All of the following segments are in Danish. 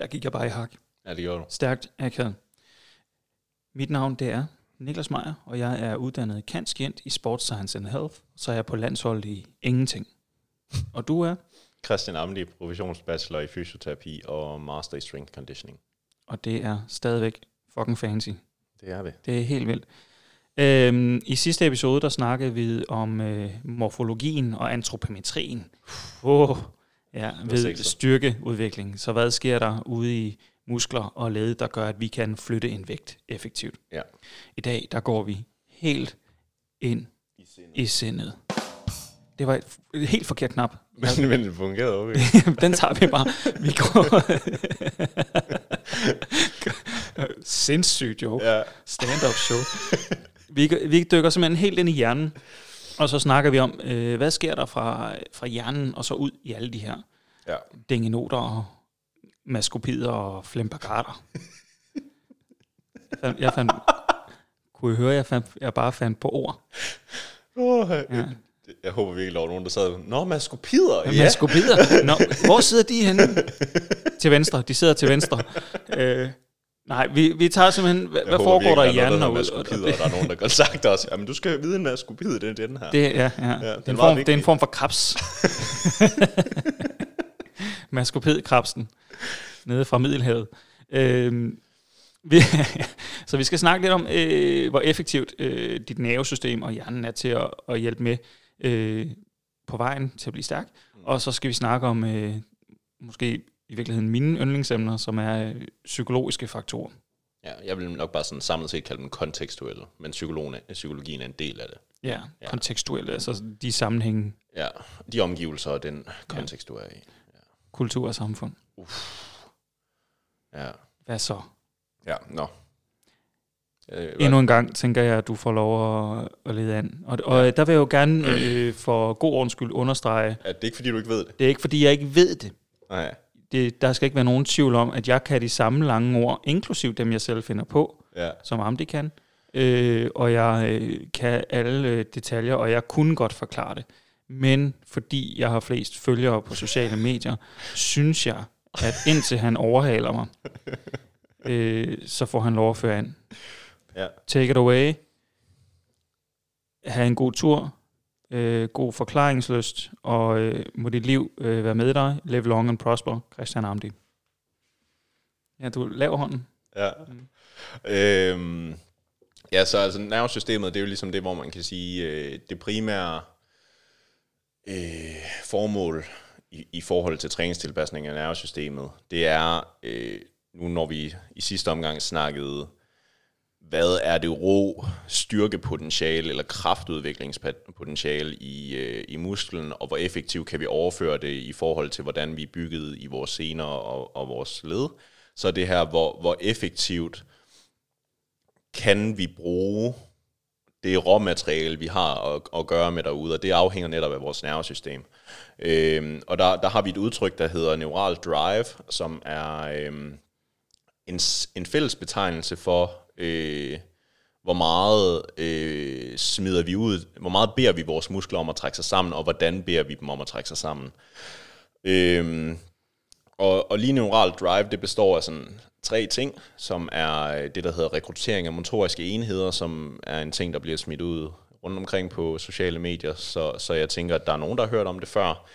Der gik jeg bare i hak. Ja, det gjorde du. Stærkt akavet. Mit navn det er Niklas Meier, og jeg er uddannet kantskient i Sports Science and Health. Så er jeg på landsholdet i ingenting. Og du er? Christian Amdi, professionsbachelor i fysioterapi og master i strength conditioning. Og det er stadigvæk fucking fancy. Det er vi. Det er helt vildt. Øhm, I sidste episode, der snakkede vi om øh, morfologien og antropometrien. Oh, ja, ved styrkeudvikling. Så hvad sker der ude i muskler og led, der gør, at vi kan flytte en vægt effektivt? Ja. I dag, der går vi helt ind I sindet. i sindet. Det var et, et helt forkert knap. Men, men det fungerede okay. Den tager vi bare. Vi går... Sindssygt joke. ja. Stand-up show. Vi, vi dykker simpelthen helt ind i hjernen, og så snakker vi om, øh, hvad sker der fra, fra hjernen og så ud i alle de her ja. dingenoter og maskopider og flempagater. Jeg fandt, jeg fandt, kunne I høre, jeg, fandt, jeg bare fandt på ord. Oh, Ja. Jeg håber virkelig, der var nogen, der sad, Nå, maskopider, ja. Maskopider? Nå, hvor sidder de henne? til venstre. De sidder til venstre. Øh, nej, vi, vi tager simpelthen, hvad, Jeg hvad håber foregår der i hjernen er og noget, ud? der, er nogen, der sagt os, jamen du skal vide, en maskopid, det er den her. Det, ja, ja. Ja, det, er en form, det er en form for krebs. Maskopedkrabsen. Nede fra Middelhavet. Øhm, vi, så vi skal snakke lidt om, øh, hvor effektivt øh, dit nervesystem og hjernen er til at, at hjælpe med øh, på vejen til at blive stærk. Og så skal vi snakke om, øh, måske i virkeligheden mine yndlingsemner, som er øh, psykologiske faktorer. Ja, jeg vil nok bare sådan samlet set kalde dem kontekstuelle, men psykologen er, psykologien er en del af det. Ja, Ja. ja. kontekstuelle, altså de sammenhænge, Ja, de omgivelser og den kontekst, du er i. kultur og samfund. Ja, Hvad så? ja nå. Øh, Endnu en gang tænker jeg, at du får lov at, at lede an. Og, og ja. der vil jeg jo gerne øh, for god ordens skyld understrege, Er det ikke, fordi du ikke ved det? det er ikke fordi, jeg ikke ved det. Nej. Det. Der skal ikke være nogen tvivl om, at jeg kan de samme lange ord, inklusiv dem, jeg selv finder på, Ja. som Amdi kan. Øh, og jeg øh, kan alle øh, detaljer, og jeg kunne godt forklare det. Men fordi jeg har flest følgere på sociale medier, synes jeg, at indtil han overhaler mig, øh, så får han lov at føre an. Ja. Take it away. Ha' en god tur. Øh, god forklaringslyst. Og øh, må dit liv øh, være med dig. Live long and prosper. Christian Amdi. Ja, du laver hånden. Ja. Mm. Øhm, ja, så altså nervesystemet, det er jo ligesom det, hvor man kan sige, øh, det primære øh, formål i, i forhold til træningstilpasning af nervesystemet, det er, øh, nu når vi i sidste omgang snakkede, hvad er det rå styrkepotentiale eller kraftudviklingspotentiale i, øh, i musklen, og hvor effektivt kan vi overføre det i forhold til, hvordan vi er bygget i vores sener og, og vores led. Så det her, hvor, hvor effektivt kan vi bruge det råmateriale, vi har at, at gøre med derude, og det afhænger netop af vores nervesystem. Øhm, og der, der har vi et udtryk, der hedder neural drive, som er øhm, en, en fælles betegnelse for, øh, hvor meget øh, smider vi ud, hvor meget beder vi vores muskler om at trække sig sammen, og hvordan beder vi dem om at trække sig sammen. Øhm, og, og lige neural drive, det består af sådan tre ting, som er øh, det, der hedder rekruttering af motoriske enheder, som er en ting, der bliver smidt ud rundt omkring på sociale medier, så, så jeg tænker, at der er nogen, der har hørt om det før.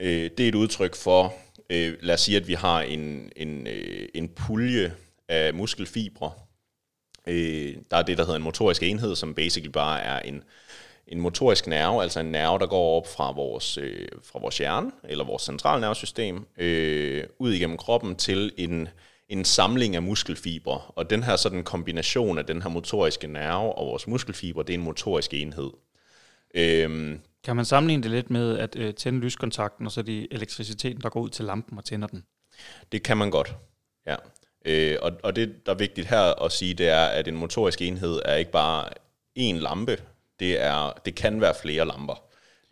Øh, det er et udtryk for, øh, lad os sige, at vi har en, en, øh, en pulje af muskelfibre. Øh, der er det, der hedder en motorisk enhed, som basically bare er en, en motorisk nerve, altså en nerve, der går op fra vores, øh, fra vores hjerne, eller vores centralnervesystem, øh, ud igennem kroppen til en, en samling af muskelfibre. Og den her sådan kombination af den her motoriske nerve og vores muskelfibre, det er en motorisk enhed. Øhm, Kan man sammenligne det lidt med at øh, tænde lyskontakten, og så det elektriciteten, der går ud til lampen og tænder den? Det kan man godt, ja. Øh, og, og det, der er vigtigt her at sige, det er, at en motorisk enhed er ikke bare én lampe. Det, er, det kan være flere lamper.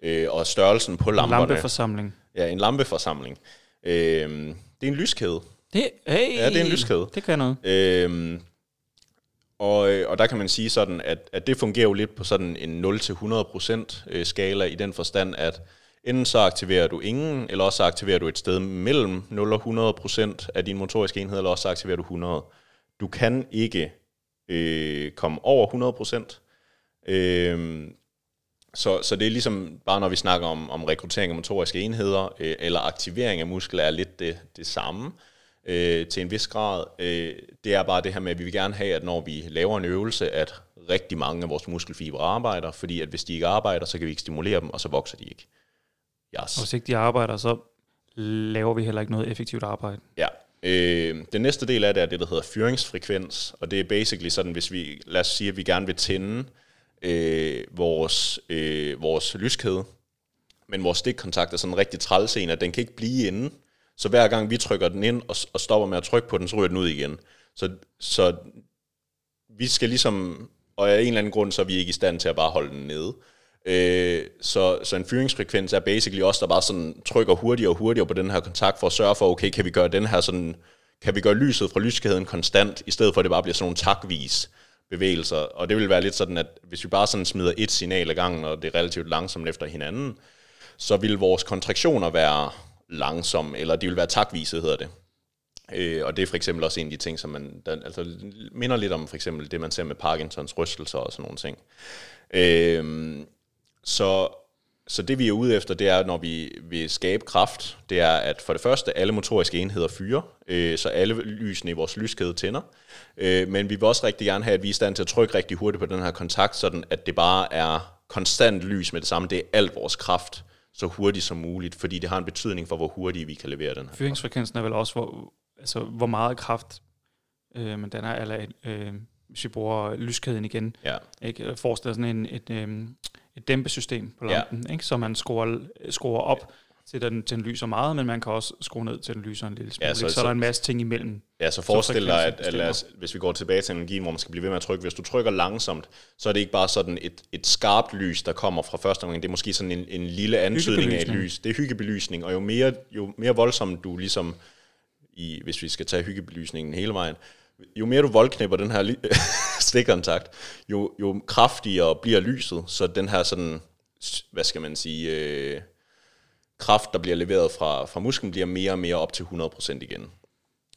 Øh, og størrelsen på lamperne... Lampeforsamling. Ja, en lampeforsamling. Øh, det er en lyskæde. Det, hey, Ja, det er en lyskæde. Det kan noget. Øh, og, og der kan man sige sådan, at, at det fungerer jo lidt på sådan en 0-100% øh, skala i den forstand, at enten så aktiverer du ingen, eller også aktiverer du et sted mellem 0 og 100% af din motoriske enhed, eller også aktiverer du 100. Du kan ikke øh, komme over 100%. Øh, så, så det er ligesom, bare når vi snakker om, om rekruttering af motoriske enheder, øh, eller aktivering af muskler, er lidt det, det samme øh, til en vis grad. Øh, det er bare det her med, at vi vil gerne have, at når vi laver en øvelse, at rigtig mange af vores muskelfibre arbejder, fordi at hvis de ikke arbejder, så kan vi ikke stimulere dem, og så vokser de ikke. Yes. Og hvis ikke de arbejder, så laver vi heller ikke noget effektivt arbejde. Ja. Øh, den næste del af det er det, der hedder fyringsfrekvens, og det er basically sådan, hvis vi, lad os sige, at vi gerne vil tænde øh, vores, øh, vores lyskæde, men vores stikkontakt er sådan en rigtig træls en, at den kan ikke blive inde, så hver gang vi trykker den ind og, og stopper med at trykke på den, så ryger den ud igen. Så, så vi skal ligesom, og af en eller anden grund, så er vi ikke i stand til at bare holde den nede. Øh, så, så en fyringsfrekvens er basically også, der bare sådan trykker hurtigere og hurtigere på den her kontakt, for at sørge for, okay, kan vi gøre den her sådan, kan vi gøre lyset fra lyskæden konstant, i stedet for at det bare bliver sådan nogle takvis bevægelser. Og det vil være lidt sådan, at hvis vi bare sådan smider et signal ad gangen, og det er relativt langsomt efter hinanden, så vil vores kontraktioner være langsomme, eller de vil være takvise, hedder det. Øh, og det er for eksempel også en af de ting, som man der, altså, minder lidt om for eksempel det, man ser med Parkinsons rystelser og sådan nogle ting. Øh, så, så det vi er ude efter, det er, når vi vil skabe kraft, det er, at for det første, alle motoriske enheder fyrer, øh, så alle lysene i vores lyskæde tænder. Øh, men vi vil også rigtig gerne have, at vi er i stand til at trykke rigtig hurtigt på den her kontakt, sådan at det bare er konstant lys med det samme. Det er alt vores kraft så hurtigt som muligt, fordi det har en betydning for, hvor hurtigt vi kan levere den her. Fyringsfrekvensen er vel også, hvor, altså, hvor meget kraft øh, men den er, eller, øh, hvis vi bruger lyskæden igen, ja. ikke? forestiller sådan en, et, øh, et dæmpesystem på lampen, ja. ikke? så man skruer, skruer op, til den, til den lyser meget, men man kan også skrue ned til den lyser en lille smule. Ja, så, så, så er der en masse ting imellem. Ja, så forestil dig, at, at lad os, hvis vi går tilbage til energien, hvor man skal blive ved med at trykke, hvis du trykker langsomt, så er det ikke bare sådan et, et skarpt lys, der kommer fra første omgang, det er måske sådan en, en lille antydning af et lys. Det er hyggebelysning, og jo mere, jo mere voldsomt du ligesom, i, hvis vi skal tage hyggebelysningen hele vejen, jo mere du voldknipper den her stikkontakt, jo, jo kraftigere bliver lyset, så den her sådan, hvad skal man sige, øh, kraft, der bliver leveret fra, fra musklen, bliver mere og mere op til 100% igen.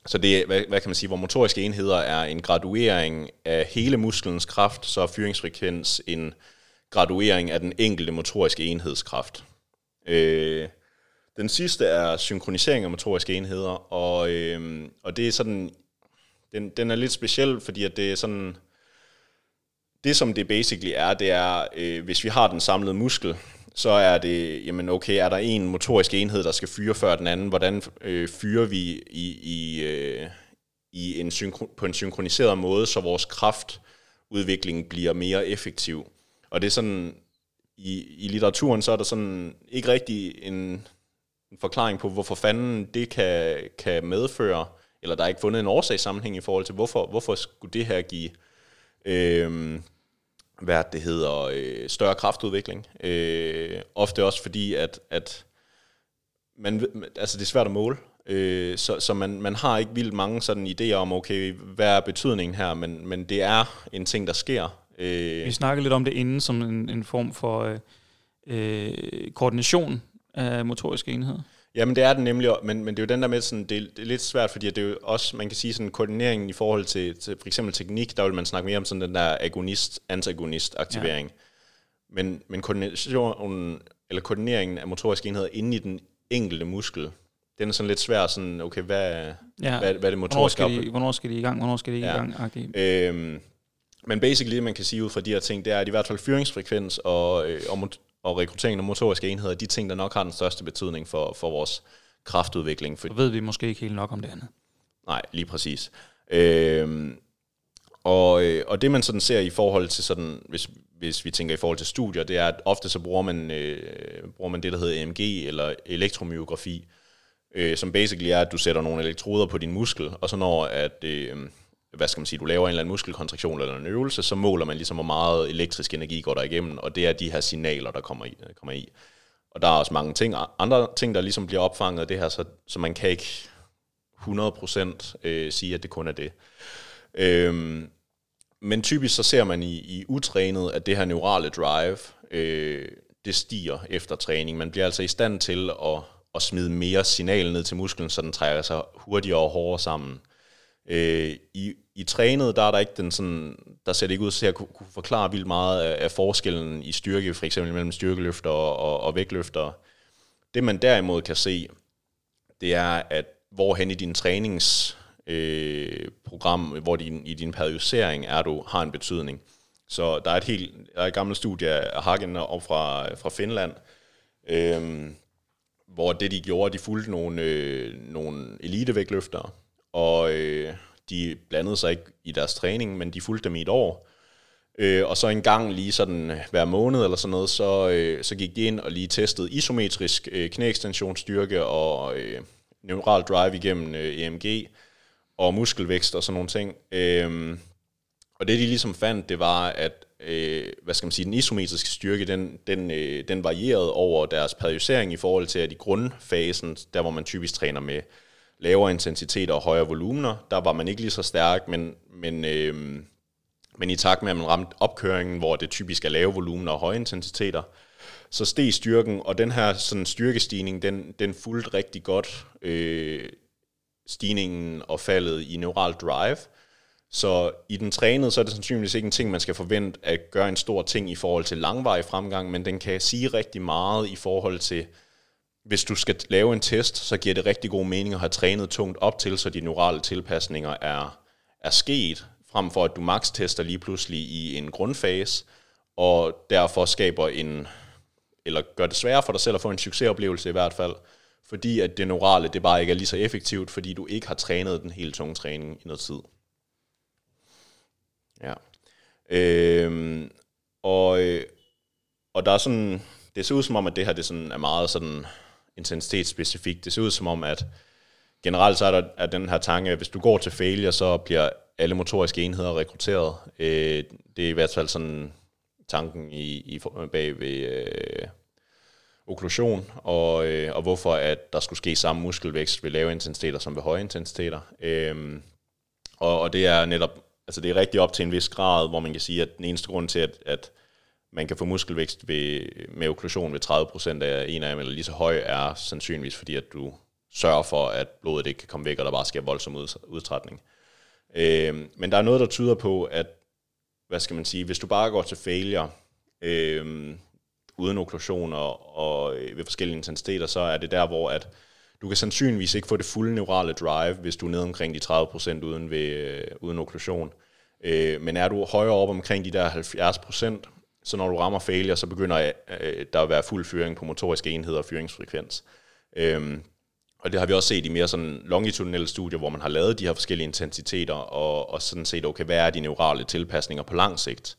Så det hvad, hvad kan man sige, hvor motoriske enheder er en graduering af hele musklens kraft, så er fyringsfrekvens en graduering af den enkelte motoriske enhedskraft. Øh, den sidste er synkronisering af motoriske enheder, og, øh, og det er sådan, den, den er lidt speciel, fordi at det er sådan, det som det basically er, det er, øh, hvis vi har den samlede muskel, så er det, jamen okay, er der en motorisk enhed, der skal fyre før den anden? Hvordan øh, fyrer vi i, i, øh, i en synkro- på en synkroniseret måde, så vores kraftudvikling bliver mere effektiv? Og det er sådan, i, i litteraturen, så er der sådan ikke rigtig en, en forklaring på, hvorfor fanden det kan, kan medføre, eller der er ikke fundet en årsagssammenhæng i forhold til, hvorfor, hvorfor skulle det her give øh, hvad det hedder, øh, større kraftudvikling. Øh, ofte også fordi, at, at man, altså det er svært at måle, øh, så, så man, man har ikke vildt mange sådan idéer om, okay, hvad er betydningen her, men, men det er en ting, der sker. Øh. Vi snakkede lidt om det inden som en, en form for øh, øh koordination af motoriske enheder. Jamen det er den nemlig, men, men det er jo den der med, sådan, det, er, det er lidt svært, fordi det er jo også, man kan sige sådan koordineringen i forhold til, til for eksempel teknik, der vil man snakke mere om sådan den der agonist-antagonist-aktivering. Ja. Men, men koordinationen, eller koordineringen af motoriske enheder inde i den enkelte muskel, den er sådan lidt svær, sådan, okay, hvad, ja. hvad, hvad er det motoriske hvornår skal, de, hvornår skal de i gang, hvornår skal de ikke ja. i gang? Øhm, men basically man kan sige ud fra de her ting, det er, at i hvert fald fyringsfrekvens og, øh, og, og rekruttering af motoriske enheder, de ting, der nok har den største betydning for, for vores kraftudvikling. For, Så ved vi måske ikke helt nok om det andet. Nej, lige præcis. Øhm, og, øh, og det man sådan ser i forhold til sådan, hvis, hvis vi tænker i forhold til studier, det er, at ofte så bruger man, øh, bruger man det, der hedder EMG, eller elektromyografi, øh, som basically er, at du sætter nogle elektroder på din muskel, og så når at, øh, hvad skal man sige, du laver en eller anden muskelkontraktion eller en øvelse, så måler man ligesom, hvor meget elektrisk energi går der igennem, og det er de her signaler, der kommer i. Der kommer i. Og der er også mange ting, andre ting, der ligesom bliver opfanget af det her, så, så man kan ikke 100% øh, sige, at det kun er det. Øhm, men typisk så ser man i, i utrænet, at det her neurale drive, øh, det stiger efter træning. Man bliver altså i stand til at, at smide mere signal ned til musklen, så den trækker sig hurtigere og hårdere sammen. Øh, i, I trænet, der er der ikke den sådan, der ser det ikke ud til at kunne, kunne forklare vildt meget af, af forskellen i styrke, for eksempel mellem styrkeløfter og, og, og vægtløfter. Det man derimod kan se, det er, at hvorhen i din træningsprogram, øh, hvor din, i din periodisering er du, har en betydning. Så der er et helt der er et gammelt studie af Hagen op fra, fra Finland, øh, hvor det de gjorde, de fulgte nogle, øh, nogle elitevægtløftere, og øh, de blandede sig ikke i deres træning, men de fulgte dem i et år. Øh, og så en gang lige sådan øh, hver måned eller sådan noget, så, øh, så gik de ind og lige testede isometrisk øh, knæekstensionsstyrke og øh, neural drive igennem øh, EMG og muskelvækst og sådan nogle ting. Øh, og det de ligesom fandt, det var, at øh, hvad skal man sige, den isometriske styrke, den, den, øh, den varierede over deres periodisering i forhold til, at i grundfasen, der hvor man typisk træner med lavere intensitet og højere volumener, der var man ikke lige så stærk, men, men, øh, men i takt med, at man ramte opkøringen, hvor det typisk er lave volumener og høje intensiteter, så steg styrken, og den her sådan styrkestigning, den, den fulgte rigtig godt øh, stigningen og faldet i neural drive. Så i den trænede, så er det sandsynligvis ikke en ting, man skal forvente at gøre en stor ting i forhold til langvarig fremgang, men den kan sige rigtig meget i forhold til, hvis du skal lave en test, så giver det rigtig god mening at have trænet tungt op til, så de neurale tilpasninger er, er sket, frem for at du max tester lige pludselig i en grundfase, og derfor skaber en, eller gør det sværere for dig selv at få en succesoplevelse i hvert fald, fordi at det neurale, det bare ikke er lige så effektivt, fordi du ikke har trænet den helt tunge træning i noget tid. Ja. Øhm, og, øh, og der er sådan, det ser ud som om, at det her det sådan er meget sådan intensitetsspecifikt. Det ser ud som om, at generelt så er der er den her tanke, at hvis du går til failure, så bliver alle motoriske enheder rekrutteret. Øh, det er i hvert fald sådan tanken i, i bag ved øh, okklusion, og, øh, og hvorfor at der skulle ske samme muskelvækst ved lave intensiteter som ved høje intensiteter. Øh, og, og det er netop, altså det er rigtig op til en vis grad, hvor man kan sige, at den eneste grund til, at, at man kan få muskelvækst ved, med okklusion ved 30% af en af dem, eller lige så høj, er sandsynligvis fordi, at du sørger for, at blodet ikke kan komme væk, og der bare sker voldsom udtrætning. Øh, men der er noget, der tyder på, at hvad skal man sige, hvis du bare går til failure, øh, uden okklusion og, og øh, ved forskellige intensiteter, så er det der, hvor at du kan sandsynligvis ikke få det fulde neurale drive, hvis du er nede omkring de 30% uden, ved, øh, uden okklusion. Øh, men er du højere op omkring de der 70%, så når du rammer failure, så begynder øh, øh, der at være fuld fyring på motoriske enheder og fyringsfrekvens. Øhm, og det har vi også set i mere sådan longitudinelle studier, hvor man har lavet de her forskellige intensiteter, og, og sådan set, okay, hvad er de neurale tilpasninger på lang sigt?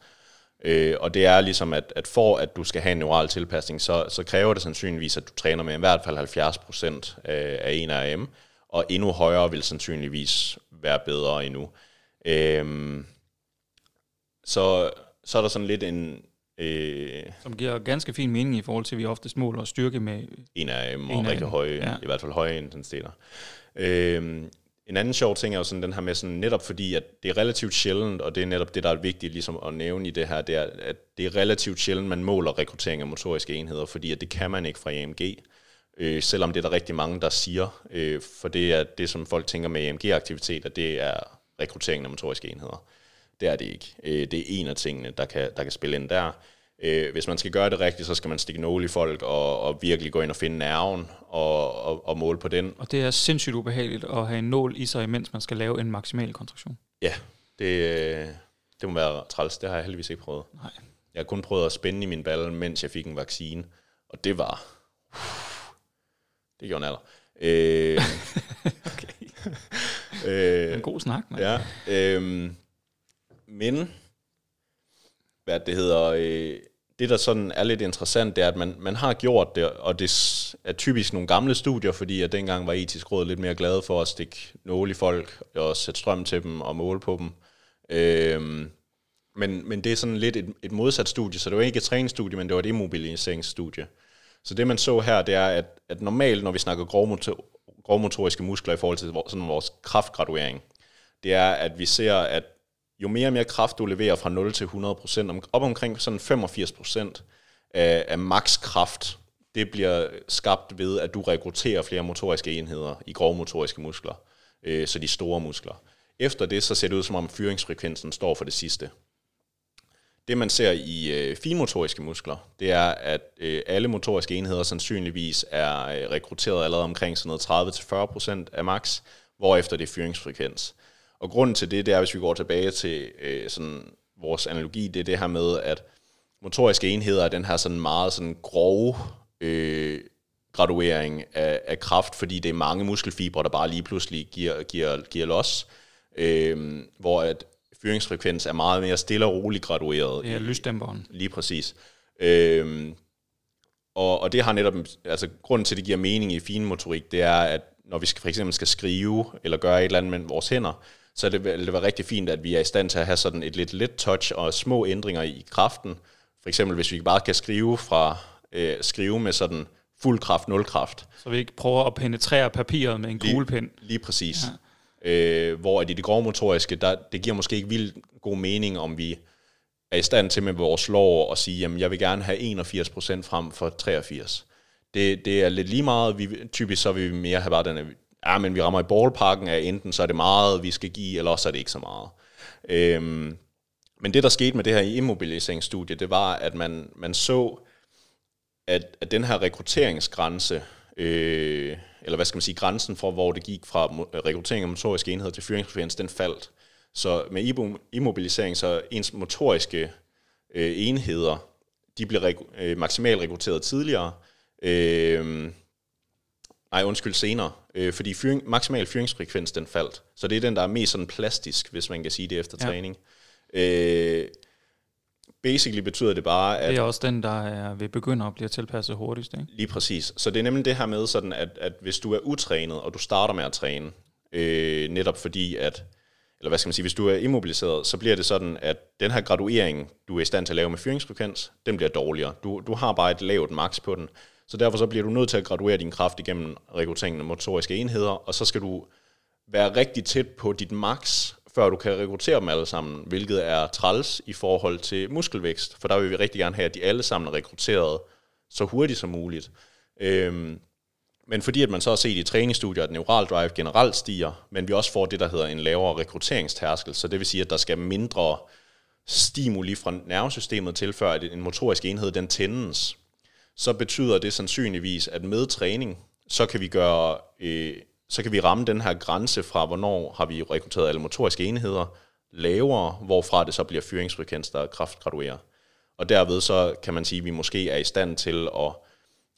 Øh, og det er ligesom, at, at for at du skal have en neural tilpasning, så, så kræver det sandsynligvis, at du træner med i hvert fald 70% af, øh, af en RM, og endnu højere vil sandsynligvis være bedre endnu. Øh, så, så er der sådan lidt en, Øh, Som giver ganske fin mening i forhold til, at vi ofte måler styrke med... En af dem, og rigtig høje, ja. i hvert fald høje intensiteter. Øh, en anden sjov ting er jo sådan den her med sådan, netop fordi, at det er relativt sjældent, og det er netop det, der er vigtigt ligesom at nævne i det her, det er, at det er relativt sjældent, man måler rekruttering af motoriske enheder, fordi at det kan man ikke fra EMG, øh, selvom det er der rigtig mange, der siger, øh, for det er det, som folk tænker med EMG-aktivitet, at det er rekrutteringen af motoriske enheder. Det er det ikke. Øh, det er en af tingene, der kan, der kan spille ind der. Øh, hvis man skal gøre det rigtigt, så skal man stikke nåle i folk og, og virkelig gå ind og finde nerven og, og, og måle på den. Og det er sindssygt ubehageligt at have en nål i sig, mens man skal lave en maksimal kontraktion. Ja, det, det må være træls. Det har jeg heldigvis ikke prøvet. Nej. Jeg har kun prøvet at spænde i min balle, mens jeg fik en vaccine. Og det var... Det gjorde en alder. Øh, okay. øh, en god snak, man. Ja. Øh, men, hvad det hedder, øh, det der sådan er lidt interessant, det er, at man, man har gjort det, og det er typisk nogle gamle studier, fordi at dengang var etisk råd lidt mere glade for at stikke nåle i folk, og sætte strøm til dem og måle på dem. Øhm, men, men det er sådan lidt et, et modsat studie, så det var ikke et træningsstudie, men det var et immobiliseringsstudie. Så det man så her, det er, at, at normalt, når vi snakker grovmotor, grovmotoriske muskler i forhold til sådan vores kraftgraduering, det er, at vi ser, at jo mere og mere kraft du leverer fra 0 til 100 procent, om, op omkring sådan 85 procent af, af makskraft, det bliver skabt ved, at du rekrutterer flere motoriske enheder i grove motoriske muskler, øh, så de store muskler. Efter det, så ser det ud som om fyringsfrekvensen står for det sidste. Det man ser i øh, finmotoriske muskler, det er, at øh, alle motoriske enheder sandsynligvis er øh, rekrutteret allerede omkring sådan noget 30-40% af max, hvorefter det er fyringsfrekvens. Og grunden til det, det er, hvis vi går tilbage til øh, sådan vores analogi, det er det her med, at motoriske enheder er den her sådan meget sådan grove øh, graduering af, af kraft, fordi det er mange muskelfibre, der bare lige pludselig giver, giver, giver los, øh, hvor at fyringsfrekvens er meget mere stille og roligt gradueret. Er lysdæmperen. Lige præcis. Øh, og, og det har netop, altså grunden til, at det giver mening i finmotorik, det er, at når vi skal, for eksempel skal skrive, eller gøre et eller andet med vores hænder, så det vil det være rigtig fint, at vi er i stand til at have sådan et lidt let touch og små ændringer i kraften. For eksempel, hvis vi bare kan skrive fra øh, skrive med sådan fuld kraft, nul kraft. Så vi ikke prøver at penetrere papiret med en lige, kuglepen. Lige præcis. Ja. Øh, hvor at i det grove motoriske, der, det giver måske ikke vildt god mening, om vi er i stand til med vores lov at sige, jamen jeg vil gerne have 81% frem for 83%. Det, det er lidt lige meget, vi, typisk så vil vi mere have bare den, ja, men vi rammer i ballparken af enten så er det meget, vi skal give, eller også er det ikke så meget. Øhm, men det, der skete med det her immobiliseringsstudie, det var, at man, man så, at, at den her rekrutteringsgrænse, øh, eller hvad skal man sige, grænsen for, hvor det gik fra rekruttering af motoriske enheder til fyringsfrekvens, den faldt. Så med immobilisering, så ens motoriske øh, enheder, de bliver øh, maksimalt rekrutteret tidligere, øh, nej, undskyld, senere, øh, fordi fyring, maksimal fyringsfrekvens, den faldt. Så det er den, der er mest sådan plastisk, hvis man kan sige det efter ja. træning. Øh, basically betyder det bare, at... Det er også den, der er ved begynder at blive tilpasset hurtigst, ikke? Lige præcis. Så det er nemlig det her med, sådan at, at hvis du er utrænet, og du starter med at træne, øh, netop fordi at, eller hvad skal man sige, hvis du er immobiliseret, så bliver det sådan, at den her graduering, du er i stand til at lave med fyringsfrekvens, den bliver dårligere. Du, du har bare et lavt max på den. Så derfor så bliver du nødt til at graduere din kraft igennem rekrutteringen af motoriske enheder, og så skal du være rigtig tæt på dit max, før du kan rekruttere dem alle sammen, hvilket er træls i forhold til muskelvækst, for der vil vi rigtig gerne have, at de alle sammen er rekrutteret så hurtigt som muligt. Øhm, men fordi at man så har set i træningsstudier, at neural drive generelt stiger, men vi også får det, der hedder en lavere rekrutteringstærskel, så det vil sige, at der skal mindre stimuli fra nervesystemet til, før at en motorisk enhed den tændes, så betyder det sandsynligvis, at med træning, så kan vi gøre øh, så kan vi ramme den her grænse fra, hvornår har vi rekrutteret alle motoriske enheder lavere, hvorfra det så bliver fyringsfrekvens, der kraftgraduerer. Og derved så kan man sige, at vi måske er i stand til at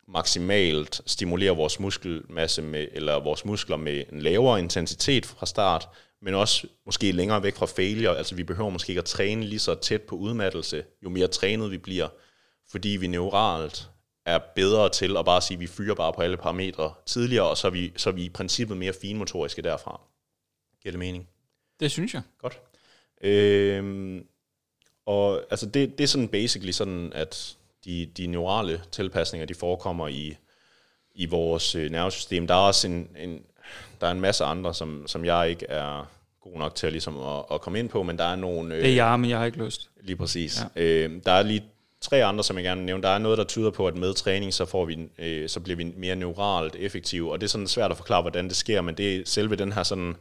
maksimalt stimulere vores muskelmasse med, eller vores muskler med en lavere intensitet fra start, men også måske længere væk fra failure. Altså vi behøver måske ikke at træne lige så tæt på udmattelse, jo mere trænet vi bliver, fordi vi neuralt er bedre til at bare sige, at vi fyrer bare på alle parametre tidligere, og så er vi, så er vi i princippet mere finmotoriske derfra. Giver det mening? Det synes jeg. Godt. Øhm, og altså det, det er sådan basically sådan, at de, de neurale tilpasninger, de forekommer i, i vores øh, nervesystem. Der er også en, en, der er en masse andre, som, som jeg ikke er god nok til at, ligesom at, at komme ind på, men der er nogle... Øh, det er jeg, men jeg har ikke lyst. Lige præcis. Ja. Øh, der er lige tre andre, som jeg gerne vil nævne. Der er noget, der tyder på, at med træning, så, får vi, øh, så bliver vi mere neuralt effektive, og det er sådan svært at forklare, hvordan det sker, men det er selve den her sådan...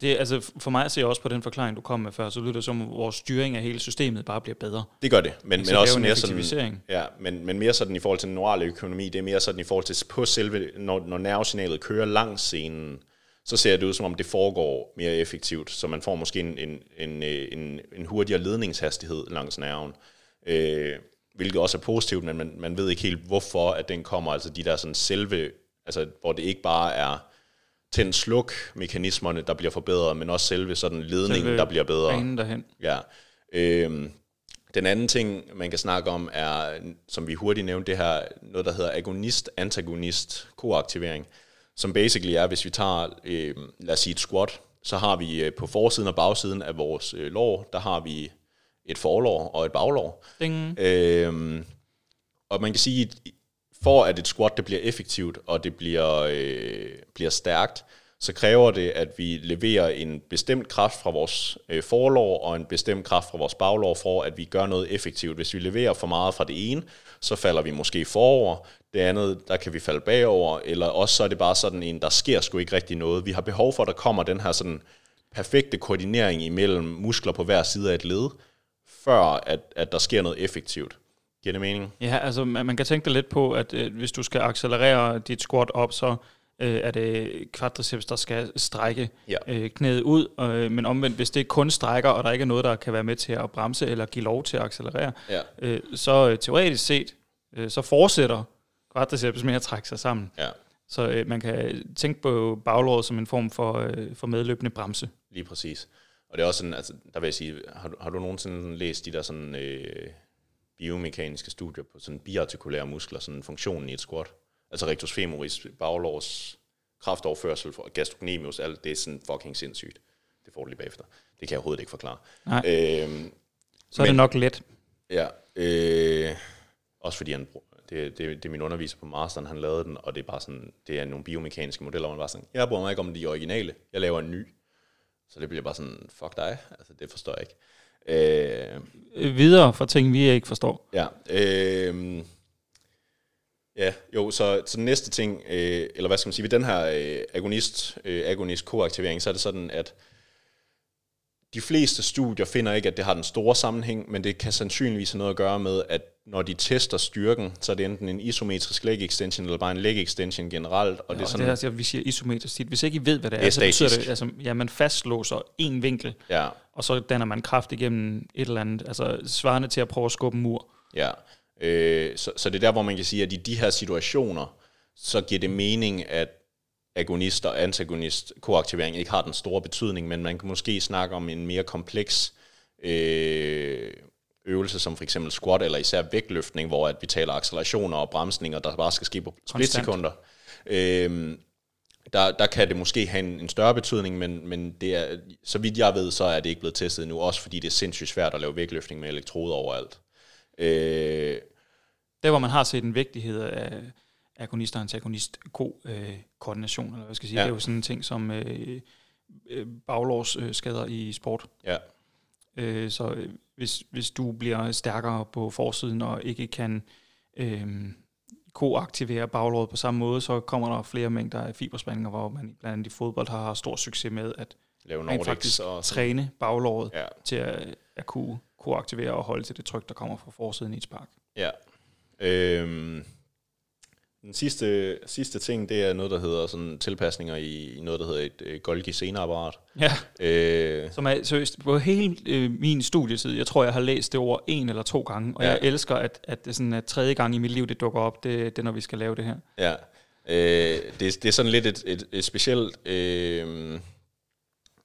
Det, altså for mig ser jeg også på den forklaring, du kom med før, så lyder det som, at vores styring af hele systemet bare bliver bedre. Det gør det, men, men også mere sådan, ja, men, men mere sådan i forhold til den neurale økonomi, det er mere sådan i forhold til på selve, når, når nervesignalet kører langs scenen, så ser det ud som om det foregår mere effektivt, så man får måske en, en, en, en, en hurtigere ledningshastighed langs nerven øh, hvilket også er positivt, men man, man ved ikke helt, hvorfor at den kommer, altså de der sådan selve, altså hvor det ikke bare er tænd-sluk-mekanismerne, der bliver forbedret, men også selve sådan ledningen, selve der bliver bedre. derhen. Ja. Øh, den anden ting, man kan snakke om, er, som vi hurtigt nævnte, det her, noget, der hedder agonist-antagonist-koaktivering, som basically er, hvis vi tager, øh, lad os sige et squat, så har vi øh, på forsiden og bagsiden af vores øh, lår, der har vi et forlår og et baglår. Ding. Øhm, og man kan sige, for at et squat det bliver effektivt, og det bliver, øh, bliver stærkt, så kræver det, at vi leverer en bestemt kraft fra vores øh, forlår og en bestemt kraft fra vores baglår for, at vi gør noget effektivt. Hvis vi leverer for meget fra det ene, så falder vi måske forover. Det andet, der kan vi falde bagover, eller også så er det bare sådan en, der sker sgu ikke rigtig noget. Vi har behov for, at der kommer den her sådan perfekte koordinering imellem muskler på hver side af et led, før at, at der sker noget effektivt. Giver det mening? Ja, altså man kan tænke dig lidt på, at øh, hvis du skal accelerere dit squat op, så øh, er det quadriceps, der skal strække Ja. øh, knæet ud. Øh, men omvendt, hvis det kun strækker, og der ikke er noget, der kan være med til at bremse eller give lov til at accelerere, Ja. øh, så øh, teoretisk set, øh, så fortsætter quadriceps med at trække sig sammen. Ja, Så øh, man kan tænke på baglåret som en form for, øh, for medløbende bremse. lige præcis. Og det er også sådan, altså, der vil jeg sige, har, du- har du nogensinde læst de der sådan øh, biomekaniske studier på sådan biartikulære muskler, sådan funktionen i et squat? Altså rectus femoris, baglårs kraftoverførsel for gastrocnemius, alt det er sådan fucking sindssygt. Det får du lige bagefter. Det kan jeg overhovedet ikke forklare. Nej. Øhm, Så er det Men- nok let. Ja, øh, også fordi han, det, det, det er min underviser på masteren, han lavede den, og det er bare sådan, det er nogle biomekaniske modeller, hvor man bare sådan, jeg bryder mig ikke om de originale, jeg laver en ny. Så det bliver bare sådan, fuck dig, altså det forstår jeg ikke. Øh, Øh, videre for ting, vi ikke forstår. ja, øh, ja, jo, så, så næste ting, øh, eller hvad skal man sige, ved den her øh, agonist, øh, agonist koaktivering, så er det sådan, at de fleste studier finder ikke, at det har den store sammenhæng, men det kan sandsynligvis have noget at gøre med, at når de tester styrken, så er det enten en isometrisk leg extension, eller bare en leg extension generelt, og Og det er det sådan, er, altså, vi siger isometrisk tit. Hvis ikke I ved, hvad det er, Det er så betyder det, altså, ja, man fastlåser en vinkel, ja, og så danner man kraft igennem et eller andet, altså svarende til at prøve at skubbe en mur. Ja, øh, så, så det er der, hvor man kan sige, at i de her situationer, så giver det mening, at agonist og antagonist koaktivering ikke har den store betydning, men man kan måske snakke om en mere kompleks øh, øvelse, som for eksempel squat, eller især vægtløftning, hvor at vi taler accelerationer og bremsninger, der bare skal ske på splitsekunder. Øh, der, der kan det måske have en, en større betydning, men, men det er, så vidt jeg ved, så er det ikke blevet testet nu, også fordi det er sindssygt svært at lave vægtløftning med elektroder overalt. Øh, Der, hvor man har set en vigtighed af agonist og antagonist øh, koordination, eller hvad skal jeg sige, Ja. det er jo sådan en ting som øh, øh, baglårsskader øh, skader i sport. ja, Øh, så øh, hvis, hvis du bliver stærkere på forsiden og ikke kan øh, koaktivere baglåret på samme måde, så kommer der flere mængder af fiberspændinger, hvor man blandt andet i fodbold har haft stor succes med at lave rent faktisk og sådan. træne baglåret Ja, til at, at kunne koaktivere og holde til det tryk, der kommer fra forsiden i et spark. ja. Øhm, den sidste, sidste ting, det er noget, der hedder sådan tilpasninger i, noget, der hedder et øh, Golgi seneapparat. Ja. Øh, Som er seriøst, på hele øh, min studietid, jeg tror, jeg har læst det ord en eller to gange, og Ja. ja. jeg elsker, at, at det sådan er tredje gang i mit liv, det dukker op, det, det er, når vi skal lave det her. Ja, øh, det, det er sådan lidt et, et, et specielt, øh,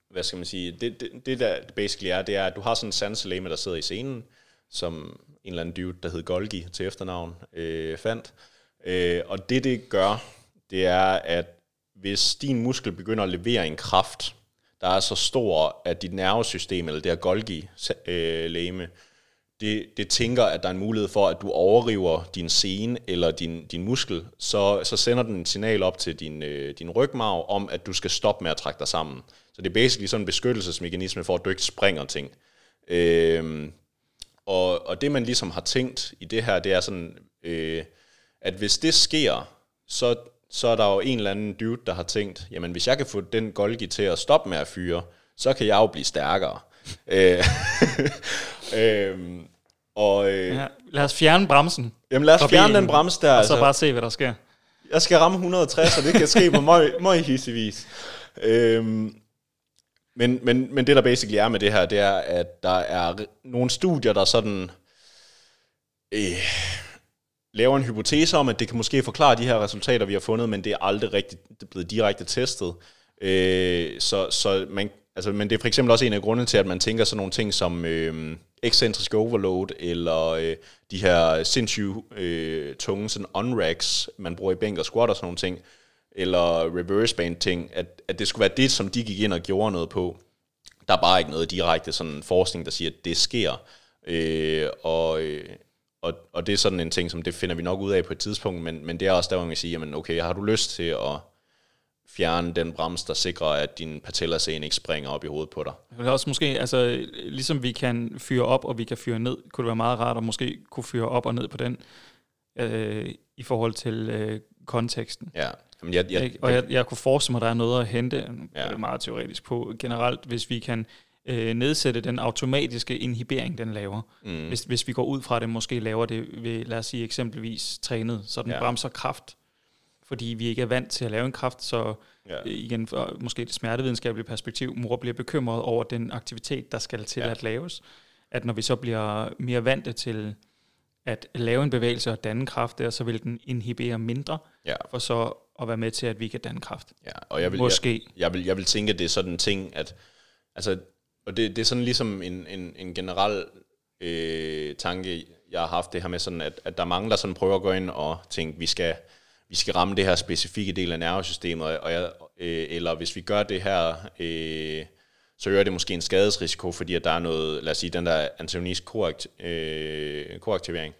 hvad skal man sige, det, det, det der basically er, det er, at du har sådan en sanselæme, der sidder i scenen, som en eller anden dude, der hed Golgi til efternavn, øh, fandt. Øh, og det, det gør, det er, at hvis din muskel begynder at levere en kraft, der er så stor, at dit nervesystem, eller det her Golgi-læme, øh, det, det tænker, at der er en mulighed for, at du overriver din sene eller din, din muskel, så, så sender den et signal op til din, øh, din rygmarv om, at du skal stoppe med at trække dig sammen. Så det er basically sådan en beskyttelsesmekanisme for, at du ikke springer ting. Øh, og, og det man ligesom har tænkt i det her, det er sådan, øh, at hvis det sker, så, så er der jo en eller anden dude, der har tænkt, jamen hvis jeg kan få den Golgi til at stoppe med at fyre, så kan jeg jo blive stærkere. Øh, øhm, og øh, Ja, lad os fjerne bremsen, jamen lad os fjerne benen, den bremse der. og Altså, så bare se, hvad der sker. jeg skal ramme 160, og det kan ske på møg, møg hissevis. Øhm, men, men, men det der basically er med det her, det er, at der er nogle studier, der sådan øh, laver en hypotese om, at det kan måske forklare de her resultater, vi har fundet, men det er aldrig rigtig blevet direkte testet. Øh, så, så man, altså, men det er for eksempel også en af grundene til, at man tænker sådan nogle ting som øh, ekscentrisk overload, eller øh, de her sindssyge øh, tunge sådan on-racks, man bruger i bænk og squat og sådan nogle ting, eller reverse band ting, at, at det skulle være det, som de gik ind og gjorde noget på. Der er bare ikke noget direkte sådan forskning, der siger, at det sker. Øh, og, øh, og, og det er sådan en ting, som det finder vi nok ud af på et tidspunkt, men, men det er også der, hvor man kan sige, jamen okay, har du lyst til at fjerne den brems, der sikrer, at din patellascene ikke springer op i hovedet på dig. Det er også måske, altså, ligesom vi kan fyre op, og vi kan fyre ned, kunne det være meget rart at måske kunne fyre op og ned på den, øh, i forhold til øh, konteksten. Ja. Jamen, jeg, jeg? Og jeg, jeg kunne forestille mig, at der er noget at hente, Ja. er det meget teoretisk på, generelt, hvis vi kan øh, nedsætte den automatiske inhibering, den laver. mm, Hvis, hvis vi går ud fra det, måske laver det ved, lad os sige eksempelvis trænet, så den Ja. bremser kraft. Fordi vi ikke er vant til at lave en kraft, så ja. øh, igen fra måske det smertevidenskabelige perspektiv, mor bliver bekymret over den aktivitet, der skal til Ja. at laves. At når vi så bliver mere vante til at lave en bevægelse og danne kraft der, så vil den inhibere mindre, ja. for så at være med til, at vi kan danne kraft. ja. Og jeg vil, jeg, Måske. jeg vil, jeg vil tænke, at det er sådan en ting, at altså, og det, det er sådan ligesom en, en, en generel øh, tanke, jeg har haft det her med sådan, at, at der er mange, der sådan prøver at gå ind og tænke, vi skal, vi skal ramme det her specifikke del af nervesystemet, og jeg, øh, eller hvis vi gør det her, øh, så øger det måske en skadesrisiko, fordi at der er noget, lad os sige, den der antagonist koakt, øh, koaktivering.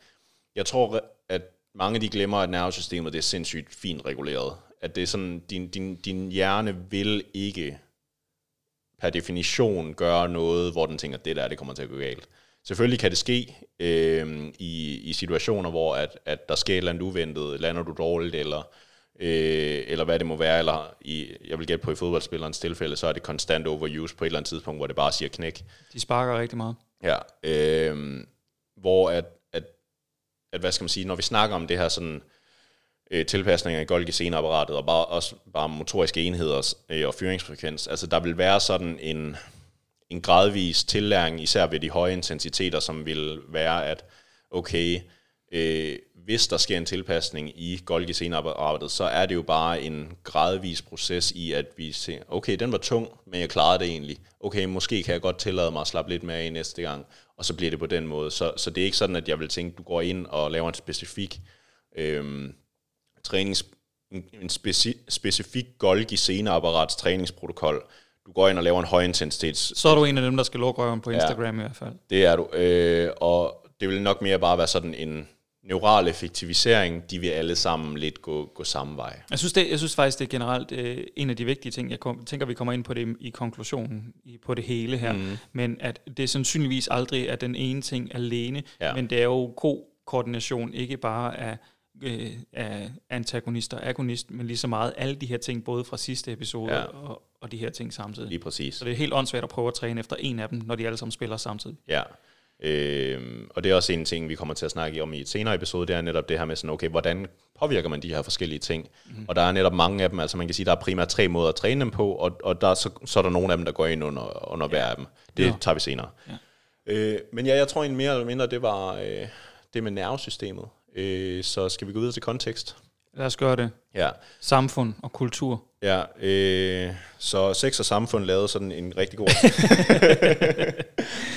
Jeg tror, at mange de glemmer, at nervesystemet det er sindssygt fint reguleret. At det er sådan, din, din, din hjerne vil ikke per definition gøre noget, hvor den tænker, det der, det kommer til at gå galt. Selvfølgelig kan det ske øh, i, i situationer, hvor at, at der sker et eller andet uventet, lander du dårligt, eller, øh, eller hvad det må være, eller i, jeg vil gætte på i fodboldspillerens tilfælde, så er det konstant overuse på et eller andet tidspunkt, hvor det bare siger knæk. De sparker rigtig meget. Ja, øh, hvor at, at, at, hvad skal man sige, når vi snakker om det her sådan, øh, Øh, tilpasninger i Golgi seneapparatet, og bare, også bare motoriske enheder øh, og fyringsfrekvens, altså der vil være sådan en, en gradvis tillæring, især ved de høje intensiteter, som vil være, at okay, øh, hvis der sker en tilpasning i Golgi seneapparatet, så er det jo bare en gradvis proces i, at vi ser, okay, den var tung, men jeg klarede det egentlig. Okay, måske kan jeg godt tillade mig at slappe lidt mere i næste gang, og så bliver det på den måde. Så, så det er ikke sådan, at jeg vil tænke, du går ind og laver en specifik øh, trænings, en, speci, specifik Golgi seneapparats træningsprotokol. Du går ind og laver en højintensitets Så er du en af dem, der skal lukke røven på Instagram ja. i hvert fald. det er du. Øh, og det vil nok mere bare være sådan en neural effektivisering. De vil alle sammen lidt gå, gå samme vej. Jeg synes, det, jeg synes faktisk, det er generelt øh, en af de vigtige ting. Jeg kom, tænker, vi kommer ind på det i, i konklusionen i, på det hele her. Mm. Men at det sandsynligvis aldrig er den ene ting alene. Ja. Men det er jo god koordination, ikke bare af, øh, af antagonist og agonist, men lige så meget alle de her ting, både fra sidste episode Ja. ja. og, og de her ting samtidig. Lige præcis. Så det er helt åndssvagt at prøve at træne efter en af dem, når de alle sammen spiller samtidig. Ja. Øhm, og det er også en ting, vi kommer til at snakke om i et senere episode, det er netop det her med sådan, okay, hvordan påvirker man de her forskellige ting? Mm. Og der er netop mange af dem, altså man kan sige, der er primært tre måder at træne dem på, og, og der, er så, så er der nogle af dem, der går ind under, under hver af dem. Det Ja. tager vi senere. Ja. Øh, men ja, jeg tror egentlig mere eller mindre, det var øh, det med nervesystemet. Øh, så skal vi gå videre til kontekst? Lad os gøre det. Ja. Samfund og kultur. Ja, øh, så sex og samfund lavede sådan en rigtig god...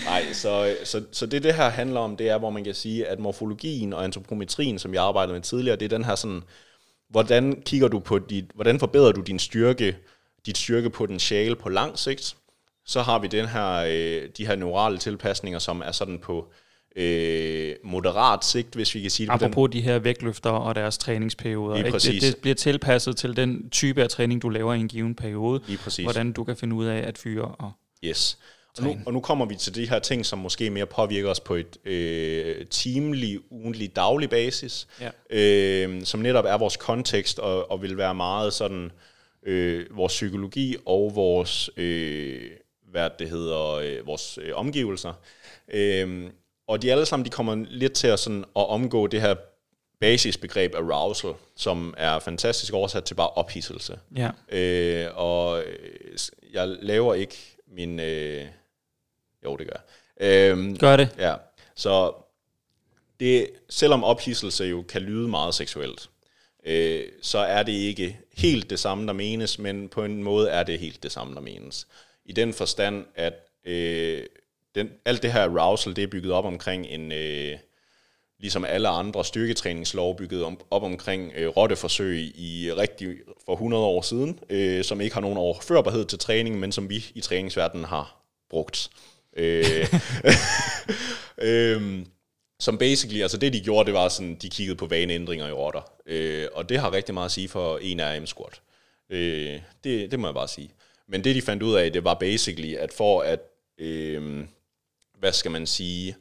Nej, så, så, så det det her handler om, det er, hvor man kan sige, at morfologien og antropometrien, som jeg arbejdede med tidligere, det er den her sådan, hvordan kigger du på dit, hvordan forbedrer du din styrke, dit styrkepotentiale på lang sigt? Så har vi den her, øh, de her neurale tilpasninger, som er sådan på øh, moderat sigt, hvis vi kan sige det på den Apropos de her vægtløfter og deres træningsperioder. Ikke? Det, det bliver tilpasset til den type af træning, du laver i en given periode. Hvordan du kan finde ud af at fyre og Yes. Og nu, og nu kommer vi til de her ting, som måske mere påvirker os på et øh, timelig, ugentlig, daglig basis, Ja. øh, som netop er vores kontekst og, og vil være meget sådan øh, vores psykologi og vores, øh, hvad det hedder, øh, vores øh, omgivelser. Øh, og de alle sammen, de kommer lidt til at, sådan, at omgå det her basisbegreb arousal, som er fantastisk oversat til bare ophidselse. ja. Øh, og øh, jeg laver ikke min... Øh, jo, det gør jeg. Øh, Gør det. ja, så det, selvom ophidselse jo kan lyde meget seksuelt, øh, så er det ikke helt det samme, der menes, men på en måde er det helt det samme, der menes. I den forstand, at øh, den, alt det her arousal, det er bygget op omkring en... Øh, ligesom alle andre styrketræningslov bygget om, op omkring øh, rotteforsøg i rigtig for 100 år siden, øh, som ikke har nogen overførbarhed til træning, men som vi i træningsverdenen har brugt. Øh, øh, som basically, altså det de gjorde, det var sådan, de kiggede på vaneændringer i rotter. Øh, og det har rigtig meget at sige for en RM squat. Øh, det, det må jeg bare sige. Men det, de fandt ud af, det var basically, at for at, øh, hvad skal man sige,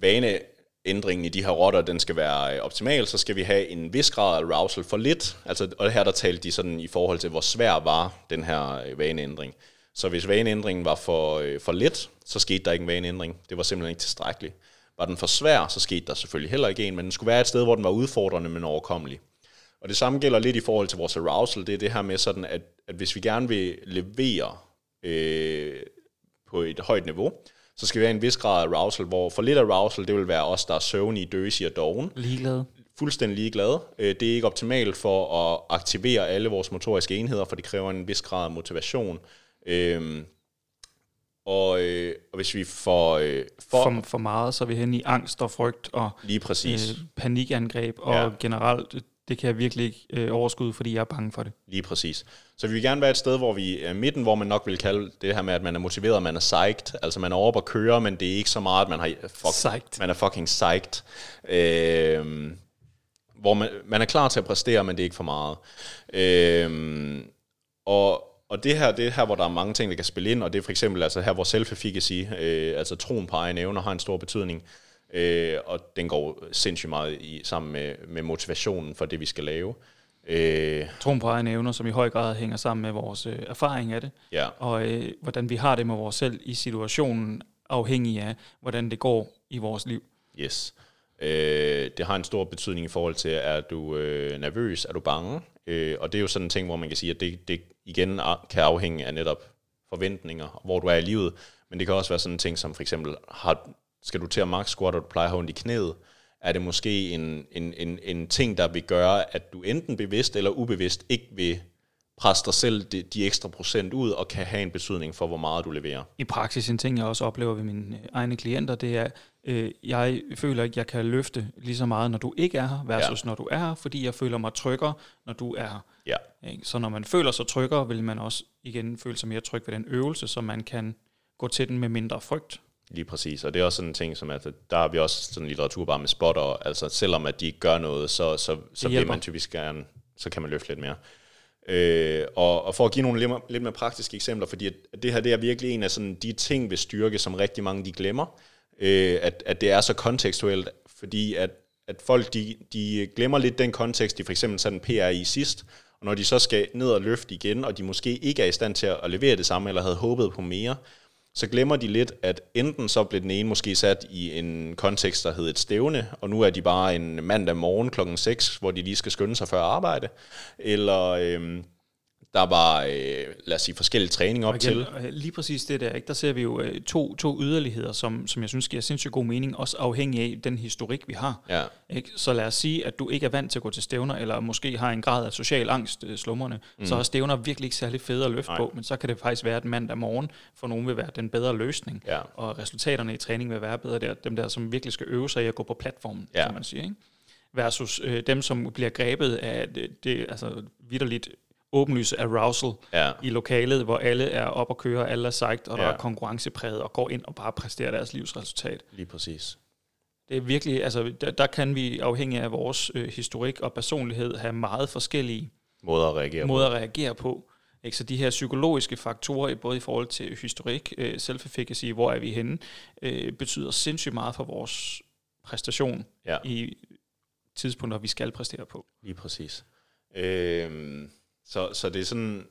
vaneændringen i de her rotter, den skal være øh, optimal, så skal vi have en vis grad af arousal for lidt. Altså, og her der talte de sådan i forhold til, hvor svær var den her øh, vaneændring. Så hvis vaneændringen var for, øh, for let, så skete der ikke en vaneændring. Det var simpelthen ikke tilstrækkeligt. Var den for svær, så skete der selvfølgelig heller ikke en, men den skulle være et sted, hvor den var udfordrende, men overkommelig. Og det samme gælder lidt i forhold til vores arousal. Det er det her med sådan, at, at hvis vi gerne vil levere øh, på et højt niveau, så skal vi have en vis grad af arousal, hvor for lidt arousal, det vil være os, der er søvnige, døsige og doven. Ligeglade. Fuldstændig ligeglade. Øh, det er ikke optimalt for at aktivere alle vores motoriske enheder, for det kræver en vis grad af motivation. Øhm, og, øh, og hvis vi får... Øh, for, for, for meget, så er vi hen i angst og frygt og lige præcis. Øh, panikangreb, og ja. generelt det kan jeg virkelig ikke øh, overskude, fordi jeg er bange for det. Lige præcis. Så vi vil gerne være et sted, hvor vi er midten, hvor man nok vil kalde det her med, at man er motiveret, man er psyched. Altså man er over at køre, men det er ikke så meget, at man, har, fuck, psyched. man er fucking psyched. Øh, hvor man, man er klar til at præstere, men det er ikke for meget. Øh, og, og det her, det er her, hvor der er mange ting, der kan spille ind, og det er for eksempel altså her, hvor self-efficacy, øh, altså troen på egen evner, har en stor betydning. Øh, og den går sindssygt meget i, sammen med, med motivationen for det, vi skal lave. Øh, Troen på egen evner, som i høj grad hænger sammen med vores øh, erfaring af det, ja. og øh, hvordan vi har det med vores selv i situationen, afhængig af, hvordan det går i vores liv. Yes. Øh, det har en stor betydning i forhold til, er du øh, nervøs, er du bange? Øh, og det er jo sådan en ting, hvor man kan sige, at det, det igen kan afhænge af netop forventninger, hvor du er i livet, men det kan også være sådan en ting, som for eksempel, har, skal du til at max squat, og du plejer at have ondt i knæet, er det måske en, en, en, en ting, der vil gøre, at du enten bevidst eller ubevidst ikke vil presse dig selv de, de ekstra procent ud, og kan have en betydning for, hvor meget du leverer. I praksis, en ting, jeg også oplever ved mine øh, egne klienter, det er, øh, jeg føler ikke, jeg kan løfte lige så meget, når du ikke er her, versus ja. når du er her, fordi jeg føler mig tryggere, når du er her. Ja. Så når man føler sig tryggere, vil man også igen føle sig mere tryg ved den øvelse, så man kan gå til den med mindre frygt. Lige præcis, og det er også sådan en ting, som at der har vi også sådan litteratur bare med spotter, altså selvom at de ikke gør noget, så, så, så vil man typisk gerne, så kan man løfte lidt mere. Øh, og, og for at give nogle lidt, lidt mere praktiske eksempler, fordi at det her det er virkelig en af sådan de ting ved styrke, som rigtig mange de glemmer, øh, at, at det er så kontekstuelt, fordi at, at folk de, de glemmer lidt den kontekst, de for eksempel satte en PR i sidst, og når de så skal ned og løfte igen, og de måske ikke er i stand til at levere det samme, eller havde håbet på mere, så glemmer de lidt, at enten så blev den ene måske sat i en kontekst, der hed et stævne, og nu er de bare en mandag morgen klokken 6, hvor de lige skal skynde sig før arbejde, eller... Øh, der var, øh, lad os sige, forskellige træning op igen, til. Lige præcis det der, ikke? der ser vi jo øh, to, to yderligheder, som, som jeg synes giver sindssygt god mening, også afhængig af den historik, vi har. Ja. Ikke? Så lad os sige, at du ikke er vant til at gå til stævner, eller måske har en grad af social angst øh, slummerne, mm. så er stævner virkelig ikke særlig fede at løfte Nej. på, men så kan det faktisk være, at mandag morgen for nogen vil være den bedre løsning, ja. og resultaterne i træning vil være bedre der, dem der, som virkelig skal øve sig i at gå på platformen, ja. som man siger. Ikke? versus øh, dem, som bliver grebet af det, det altså vidderligt åbenlyse arousal ja. i lokalet, hvor alle er op og køre, alle er sejt, og ja. der er konkurrencepræget, og går ind og bare præsterer deres livsresultat. Lige præcis. Det er virkelig, altså der, der kan vi afhængig af vores øh, historik og personlighed have meget forskellige måder at reagere måder på. At reagere på. Ikke? Så de her psykologiske faktorer, både i forhold til historik, øh, self-efficacy, hvor er vi henne, øh, betyder sindssygt meget for vores præstation ja. i tidspunkter, vi skal præstere på. Lige præcis. Øh, så, så det er sådan,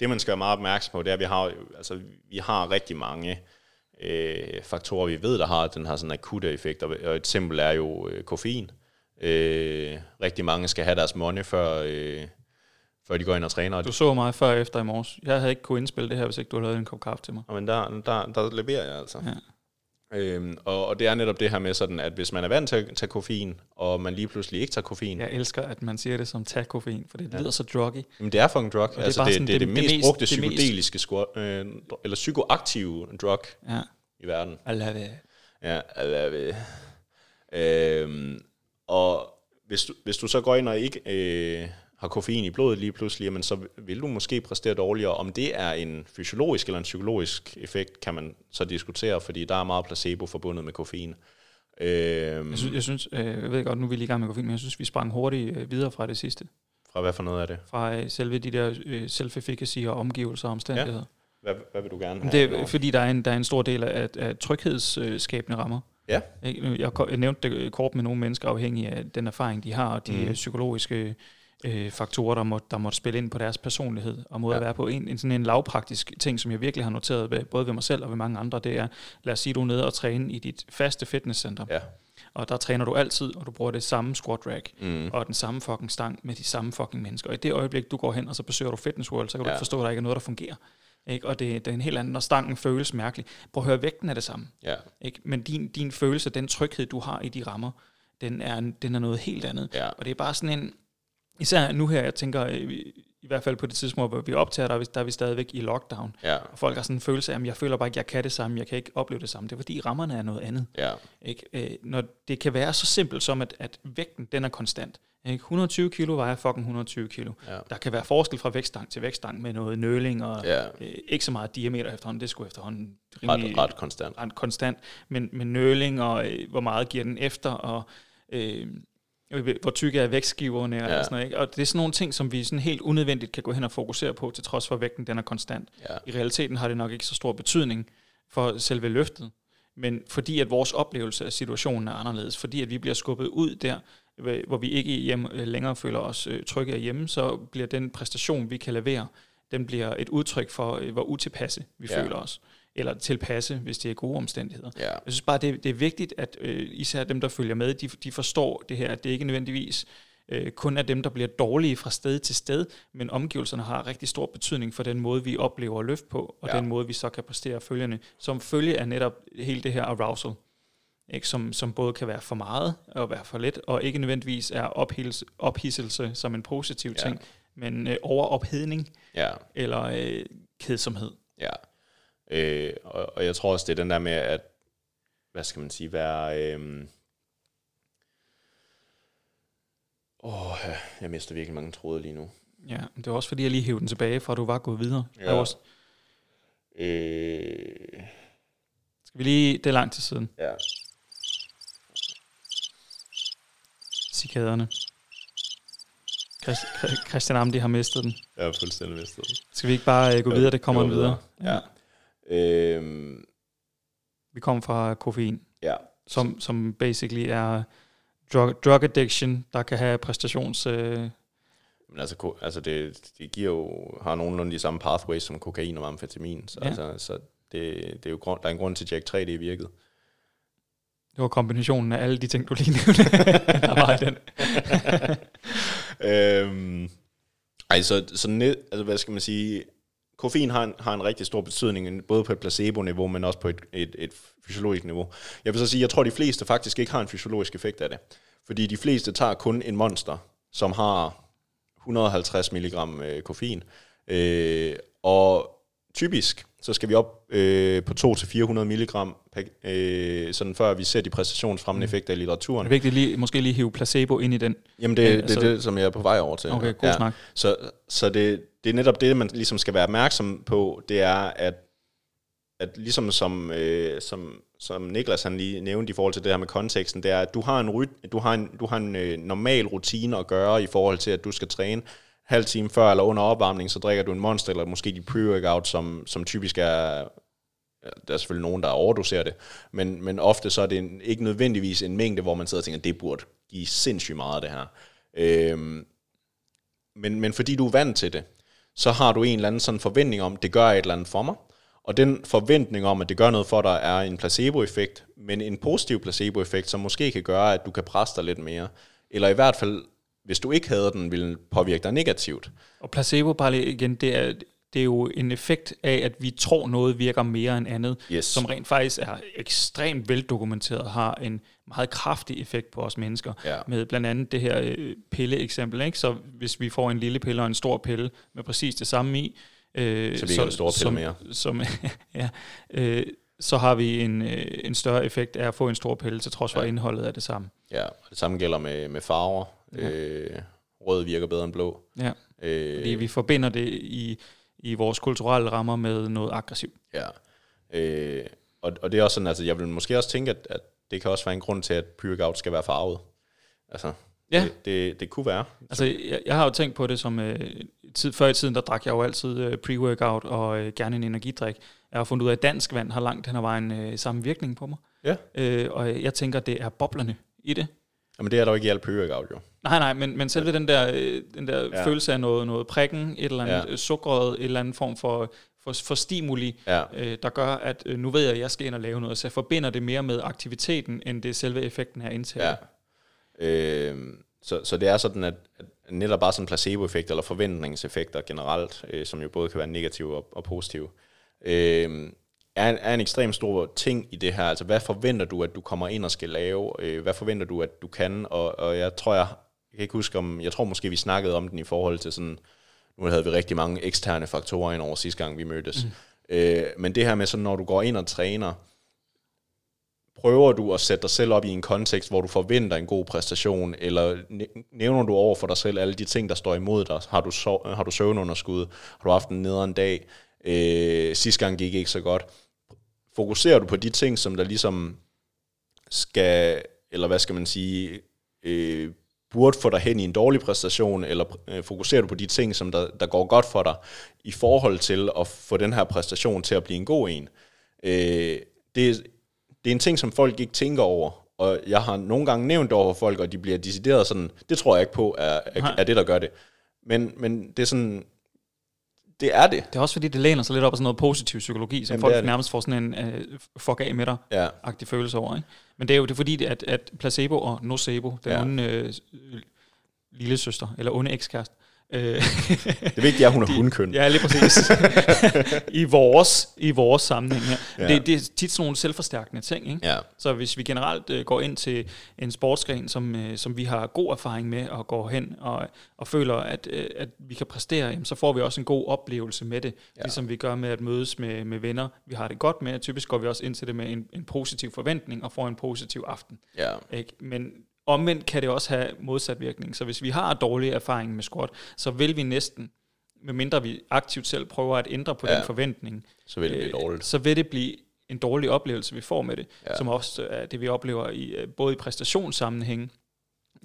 det man skal være meget opmærksom på, det er, at vi har, altså, vi har rigtig mange øh, faktorer, vi ved, der har den her sådan akutte effekt, og et eksempel er jo øh, koffein. Øh, rigtig mange skal have deres money, før, øh, før de går ind og træner. Du så mig før og efter i morges. Jeg havde ikke kunnet indspille det her, hvis ikke du havde lavet en kop kaffe til mig. Men der, der, der leverer jeg altså. Ja. Øhm, og, og det er netop det her med sådan, at hvis man er vant til at tage koffein, og man lige pludselig ikke tager koffein. Jeg elsker, at man siger det som tag koffein, for det ja. lyder så druggy. Men det er fucking drug. Og altså, det, er det, det, det, er det, det mest brugte det psykedeliske, mest... øh, eller psykoaktive drug ja. i verden. I love it. Ja, I love it. Øhm, og hvis du, hvis du så går ind og ikke øh, har koffein i blodet lige pludselig, jamen så vil du måske præstere dårligere. Om det er en fysiologisk eller en psykologisk effekt, kan man så diskutere, fordi der er meget placebo forbundet med koffein. Øhm, jeg synes, jeg, synes øh, jeg ved godt, nu er vi lige i gang med koffein, men jeg synes, vi sprang hurtigt øh, videre fra det sidste. Fra hvad for noget er det? fra øh, selve de der self-efficacy og omgivelser og omstændigheder. Hvad, hvad vil du gerne have? Det er, fordi der er en, der er en stor del af, af tryghedsskabende rammer. Ja. Jeg, jeg nævnte det kort med nogle mennesker, afhængig af den erfaring, de har, og de mm. psykologiske øh, faktorer, der må, der måtte spille ind på deres personlighed og måde ja. At være på. En, en sådan en lavpraktisk ting, som jeg virkelig har noteret ved, både ved mig selv og ved mange andre, det er, lad os sige, du er nede og træne i dit faste fitnesscenter, Ja. og der træner du altid, og du bruger det samme squat rack, Mm. og den samme fucking stang med de samme fucking mennesker. Og i det øjeblik, du går hen, og så besøger du Fitness World, så kan du Ja. ikke forstå, at der ikke er noget, der fungerer. Ikke? Og det, det er en helt anden, når stangen føles mærkelig. Prøv at høre, vægten er det samme. Ja. Ikke? Men din, din følelse, den tryghed, du har i de rammer, den er, den er noget helt andet. Ja. Og det er bare sådan en, især nu her, jeg tænker, øh, i hvert fald på det tidspunkt, hvor vi optager, der er vi, der er vi stadigvæk i lockdown. Ja. Og folk har sådan en følelse af, at jeg føler bare ikke, at jeg kan det samme, jeg kan ikke opleve det samme. Det er fordi rammerne er noget andet. Ja. Ikke? Øh, når det kan være så simpelt som, at, at vægten den er konstant. Ikke? 120 kilo vejer fucking 120 kilo. Ja. Der kan være forskel fra vægtstang til vægtstang med noget nøling og Ja. øh, ikke så meget diameter efterhånden. Det skulle efterhånden Ret, ret konstant. ret konstant. Men, men nøling og øh, hvor meget giver den efter og øh, hvor tykke er vægtskiverne og, Ja. sådan noget. Ikke? Og det er sådan nogle ting, som vi sådan helt unødvendigt kan gå hen og fokusere på, til trods for at vægten den er konstant. Ja. I realiteten har det nok ikke så stor betydning for selve løftet, men fordi at vores oplevelse af situationen er anderledes, fordi at vi bliver skubbet ud der, øh, hvor vi ikke hjemme, øh, længere føler os øh, trygge hjemme, så bliver den præstation, vi kan levere, den bliver et udtryk for, øh, hvor utilpasse vi ja. føler os. Eller tilpasse, hvis det er gode omstændigheder. Ja. Jeg synes bare, det, det er vigtigt, at øh, især dem, der følger med, de, de forstår det her, at det ikke nødvendigvis øh, kun er dem, der bliver dårlige fra sted til sted, men omgivelserne har rigtig stor betydning for den måde, vi oplever løft på, og Ja. den måde, vi så kan præstere følgende, som følge af netop hele det her arousal, ikke? Som, som både kan være for meget og være for lidt, og ikke nødvendigvis er ophils, ophidselse som en positiv Ja. ting, men øh, overophedning Ja. eller øh, kedsomhed. Ja. Øh, og, og jeg tror også, det er den der med, at, hvad skal man sige, være... Øh, Åh, jeg mister virkelig mange tråde lige nu. Ja, det var også fordi, jeg lige hævde den tilbage, fra du var gået videre. Ja. Der også, Øh, skal vi lige, det er lang tid siden, ja. cikaderne. Christ, Chri- Christian Amdi har mistet den. Jeg er fuldstændig mistet. Skal vi ikke bare uh, gå videre? Det kommer Gå den videre. Ja. Øh, Vi kommer fra koffein, ja. som, som basically er drug, drug addiction, der kan have præstations... Uh, Men altså, altså det, det giver jo, har nogenlunde de samme pathways som kokain og amfetamin. Så, Ja. altså, så det, det er jo grund, der er en grund til, at Jack 3 det er virket. det var kombinationen af alle de ting, du lige nævnte, der var i den. øhm, ej, så, så ned, altså, hvad skal man sige, koffein har en, har en rigtig stor betydning, både på et placebo-niveau, men også på et, et, et fysiologisk niveau. Jeg vil så sige, jeg tror, de fleste faktisk ikke har en fysiologisk effekt af det. Fordi de fleste tager kun en monster, som har 150 mg øh, koffein. Øh, og typisk, så skal vi op øh, på 200-400 mg, øh, sådan før vi ser de præstationsfremmende effekter i litteraturen. Det er vigtigt lige, måske lige hive placebo ind i den. Jamen, det, Ja, det er altså- det, som jeg er på vej over til. Okay, god snak. Så, så det, det er netop det, man ligesom skal være opmærksom på, det er, at, at ligesom som, øh, som, som Niklas han lige nævnte i forhold til det her med konteksten, det er, at du har en, ryt, du har en, du har en øh, normal rutine at gøre i forhold til, at du skal træne halv time før eller under opvarmning, så drikker du en monster, eller måske de pre-workout, som, som typisk er der er selvfølgelig nogen, der overdoserer det, men, men ofte så er det en, ikke nødvendigvis en mængde, hvor man sidder og tænker, det burde give sindssygt meget det her. Øhm, men, men fordi du er vant til det, så har du en eller anden sådan forventning om, det gør et eller andet for mig, og den forventning om, at det gør noget for dig, er en placeboeffekt, men en positiv placeboeffekt, som måske kan gøre, at du kan presse dig lidt mere. Eller i hvert fald, hvis du ikke havde den, ville påvirke dig negativt. Og placebo, bare lige igen, det er, det er jo en effekt af, at vi tror noget virker mere end andet, Yes. som rent faktisk er ekstremt veldokumenteret, har en meget kraftig effekt på os mennesker. Ja. Med blandt andet det her øh, pille-eksempel. Ikke? Så hvis vi får en lille pille og en stor pille med præcis det samme i, øh, Så virker den store pille som, mere. Som, ja, øh, så har vi en, øh, en større effekt af at få en stor pille, til trods for, Ja. at indholdet er det samme. Ja, og det samme gælder med, med farver. Ja. Øh, rød virker bedre end blå. Ja, Øh, fordi vi forbinder det i, i vores kulturelle rammer med noget aggressivt. Ja. Øh, og, og det er også sådan, altså jeg vil måske også tænke, at, at det kan også være en grund til, at pre-workout skal være farvet. Altså, Ja. Det, det, det kunne være. Altså, jeg, jeg har jo tænkt på det som... Øh, tid, før i tiden, der drak jeg jo altid øh, pre-workout og øh, gerne en energidrik. Jeg har fundet ud af, at dansk vand har langt hen ad vejen øh, samme virkning på mig. Ja. Øh, og jeg tænker, det er boblerne i det. Jamen det er der jo ikke i alt pre-workout, jo. Nej, nej, men, men selve den der, øh, den der Ja. følelse af noget, noget prikken, et eller andet Ja. ja. sukkeret, et eller andet form for, for, for stimuli, Ja. øh, der gør, at øh, nu ved jeg, at jeg skal ind og lave noget, så jeg forbinder det mere med aktiviteten, end det er selve effekten af indtaget. Ja. Øh, så, så det er sådan, at, at netop bare sådan placeboeffekter eller forventningseffekter generelt, øh, som jo både kan være negative og, og positive, øh, er, en, er en ekstremt stor ting i det her. Altså, hvad forventer du, at du kommer ind og skal lave? Øh, hvad forventer du, at du kan? Og, og jeg tror, jeg, jeg kan ikke huske om, jeg tror måske, vi snakkede om den i forhold til sådan, nu havde vi rigtig mange eksterne faktorer ind over sidste gang, vi mødtes. Mm. Øh, men det her med sådan, når du går ind og træner, prøver du at sætte dig selv op i en kontekst, hvor du forventer en god præstation, eller næ- nævner du over for dig selv alle de ting, der står imod dig? Har du, sov, har du søvnunderskud? Har du haft en nederen dag? Øh, sidste gang gik ikke så godt. Fokuserer du på de ting, som der ligesom skal, eller hvad skal man sige, øh, burde få dig hen i en dårlig præstation, eller øh, fokuserer du på de ting, som der, der går godt for dig, i forhold til at få den her præstation til at blive en god en. Øh, det, det er en ting, som folk ikke tænker over, og jeg har nogle gange nævnt over for folk, og de bliver decideret sådan, det tror jeg ikke på, er, er, er det, der gør det. Men, men det er sådan, det er det. Det er også fordi, det læner sig lidt op af sådan noget positiv psykologi, som Jamen, folk det det. nærmest får sådan en øh, fuck af med dig Ja, følelse over. Ikke? Men det er jo det er fordi, at, at placebo og nocebo, den Ja. onde øh, lille søster, eller onde ekskæreste, det vigtige er, at hun er hundkøn. Ja, lige præcis. I vores, I vores sammenhæng her. Ja. Det, det er tit sådan nogle selvforstærkende ting. Ikke? Ja, Så hvis vi generelt øh, går ind til en sportsgren, som, øh, som vi har god erfaring med, og går hen og, og føler, at, øh, at vi kan præstere, jamen, så får vi også en god oplevelse med det. Ja. Ligesom vi gør med at mødes med, med venner. Vi har det godt med, typisk går vi også ind til det med en, en positiv forventning, og får en positiv aften. ja, Ikke? Men omvendt kan det også have modsat virkning. Så hvis vi har dårlig erfaring med squat, så vil vi næsten, medmindre vi aktivt selv prøver at ændre på Ja. den forventning, så vil det blive øh, dårligt. så vil det blive en dårlig oplevelse, vi får med det, Ja. ja. som også er det, vi oplever i øh, både i præstationssammenhæng,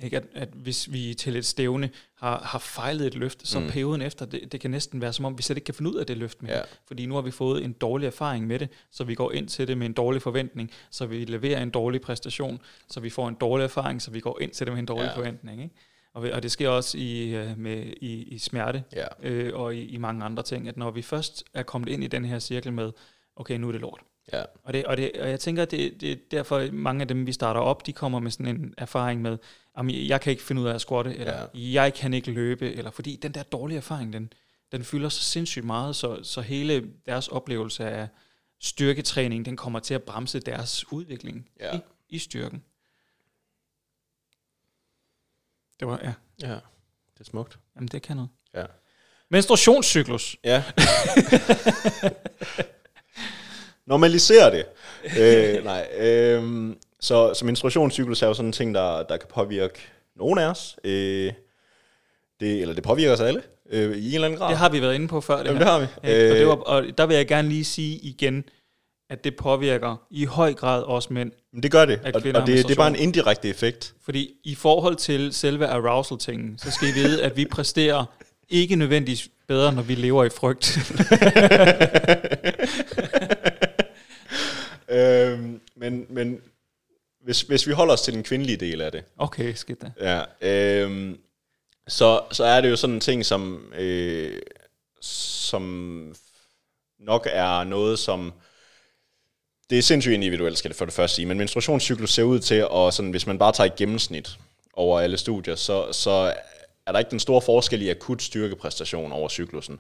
ikke? At, at hvis vi til et stævne har, har fejlet et løft, så Mm. perioden efter, det, det kan næsten være som om, vi slet ikke kan finde ud af det løft mere. Ja. Fordi nu har vi fået en dårlig erfaring med det, så vi går ind til det med en dårlig forventning, så vi leverer en dårlig præstation, så vi får en dårlig erfaring, så vi går ind til det med en dårlig Ja. forventning. Ikke? Og, og det sker også i, øh, med, i, i smerte Ja, øh, og i, i mange andre ting, at når vi først er kommet ind i den her cirkel med, okay, nu er det lort. ja, Og, det, og, det, og jeg tænker, at det, det er derfor, mange af dem, vi starter op, de kommer med sådan en erfaring med, "Jamen, jeg kan ikke finde ud af at squatte, eller ja. jeg kan ikke løbe, eller fordi den der dårlige erfaring, den, den fylder så sindssygt meget, så, så hele deres oplevelse af styrketræning, den kommer til at bremse deres udvikling Ja. i, i styrken. Det var, ja, ja. Det er smukt. jamen det kan noget. Ja. Menstruationscyklus. Ja. Normalisere det. øh, nej, øh, så, så menstruationscyklus er jo sådan en ting, der, der kan påvirke nogen af os. Øh, det, eller det påvirker os alle øh, i en eller anden grad. Det har vi været inde på før. Det Jamen, her. det har vi. Ikke? Og, det Øh, var, og der vil jeg gerne lige sige igen, at det påvirker i høj grad os mænd. Men det gør det, og, og det, det er bare en indirekte effekt. Fordi i forhold til selve arousal-tingen, så skal I vide, at vi præsterer ikke nødvendigvis bedre, når vi lever i frygt. øhm, men men hvis, hvis vi holder os til den kvindelige del af det, okay, skidt da. ja, øhm, så, så er det jo sådan en ting, som, øh, som nok er noget, som det er sindssygt individuelt, skal det for det første sige, men menstruationscyklus ser ud til, og sådan, hvis man bare tager et gennemsnit over alle studier, så, så er der ikke den store forskel i akut styrkepræstation over cyklusen.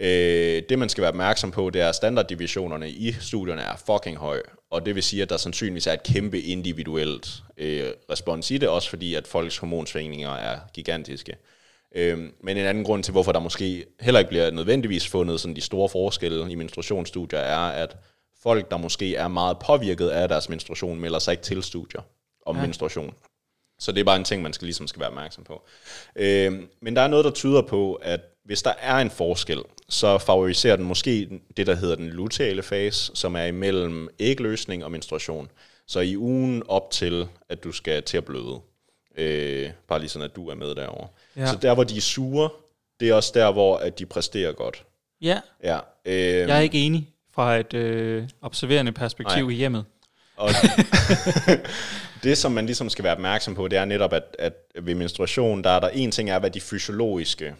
Øh, det man skal være opmærksom på, det er, at standarddivisionerne i studierne er fucking høje, og det vil sige, at der sandsynligvis er et kæmpe individuelt øh, respons i det, også fordi at folks hormonsvingninger er gigantiske. Øhm, men en anden grund til, hvorfor der måske heller ikke bliver nødvendigvis fundet sådan de store forskelle i menstruationsstudier, er, at folk, der måske er meget påvirket af deres menstruation, melder sig ikke til studier om ja. Menstruation. Så det er bare en ting, man skal ligesom skal være opmærksom på. Øhm, men der er noget, der tyder på, at hvis der er en forskel, så favoriserer den måske det, der hedder den luteale fase, som er imellem ægløsning og menstruation. Så i ugen op til, at du skal til at bløde. Øh, bare lige sådan, at du er med derovre. Ja. Så der, hvor de er sure, det er også der, hvor at de præsterer godt. Ja, Ja. Øh, jeg er ikke enig fra et øh, observerende perspektiv Nej. i hjemmet. Og det, som man ligesom skal være opmærksom på, det er netop, at, at ved menstruation, der er der en ting er, hvad de fysiologiske,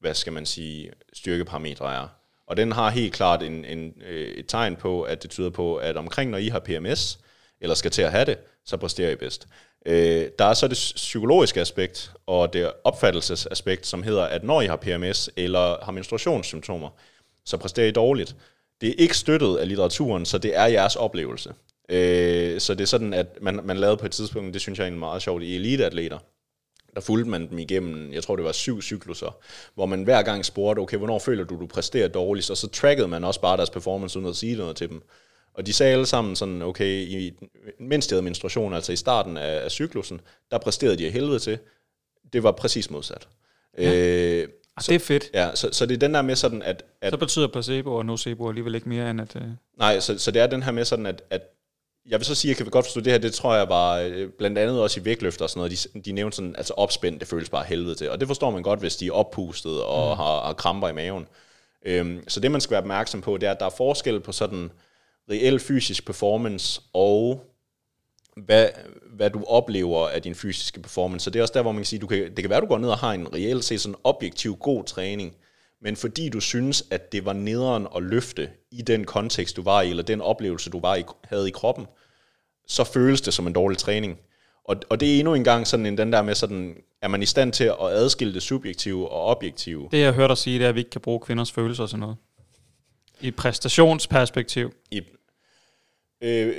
hvad skal man sige, styrkeparametre er. Og den har helt klart en, en, øh, et tegn på, at det tyder på, at omkring når I har PMS, eller skal til at have det, så præsterer I bedst. Øh, der er så det psykologiske aspekt, og det opfattelsesaspekt, som hedder, at når I har PMS, eller har menstruationssymptomer, så præsterer I dårligt. Det er ikke støttet af litteraturen, så det er jeres oplevelse. Øh, så det er sådan, at man, man lavede på et tidspunkt, det synes jeg er meget sjovt, i eliteatleter, der fulgte man dem igennem, jeg tror det var syv cykluser, hvor man hver gang spurgte, okay, hvornår føler du, du præsterer dårligst, og så trackede man også bare deres performance uden at sige noget til dem. Og de sagde alle sammen sådan, okay, i, mens de havde menstruation, altså i starten af, af cyklusen, der præsterede de af helvede til. Det var præcis modsat. Ja. Øh, Ah, det er fedt. ja, så, så det er den der med sådan, at, at Så betyder placebo og nocebo alligevel ikke mere end at... Øh, Nej, så, så det er den her med sådan, at, at jeg vil så sige, at jeg kan godt forstå det her, det tror jeg var øh, blandt andet også i vægtløfter og sådan noget, de, de nævnte sådan, altså opspændt, det føles bare helvede til, og det forstår man godt, hvis de er oppustet og mm. har, har kramper i maven. Øhm, så det man skal være opmærksom på, det er, at der er forskel på sådan reel fysisk performance og hvad, hvad du oplever af din fysiske performance. Så det er også der, hvor man kan sige, du kan, det kan være, du går ned og har en reelt set sådan objektiv god træning, men fordi du synes, at det var nederen at løfte i den kontekst, du var i, eller den oplevelse, du var i, havde i kroppen, så føles det som en dårlig træning. Og, og det er endnu en gang sådan en, den der med sådan, er man i stand til at adskille det subjektive og objektive? det, jeg hørte dig sige, det er, at vi ikke kan bruge kvinders følelser til noget. I et præstationsperspektiv. I, øh,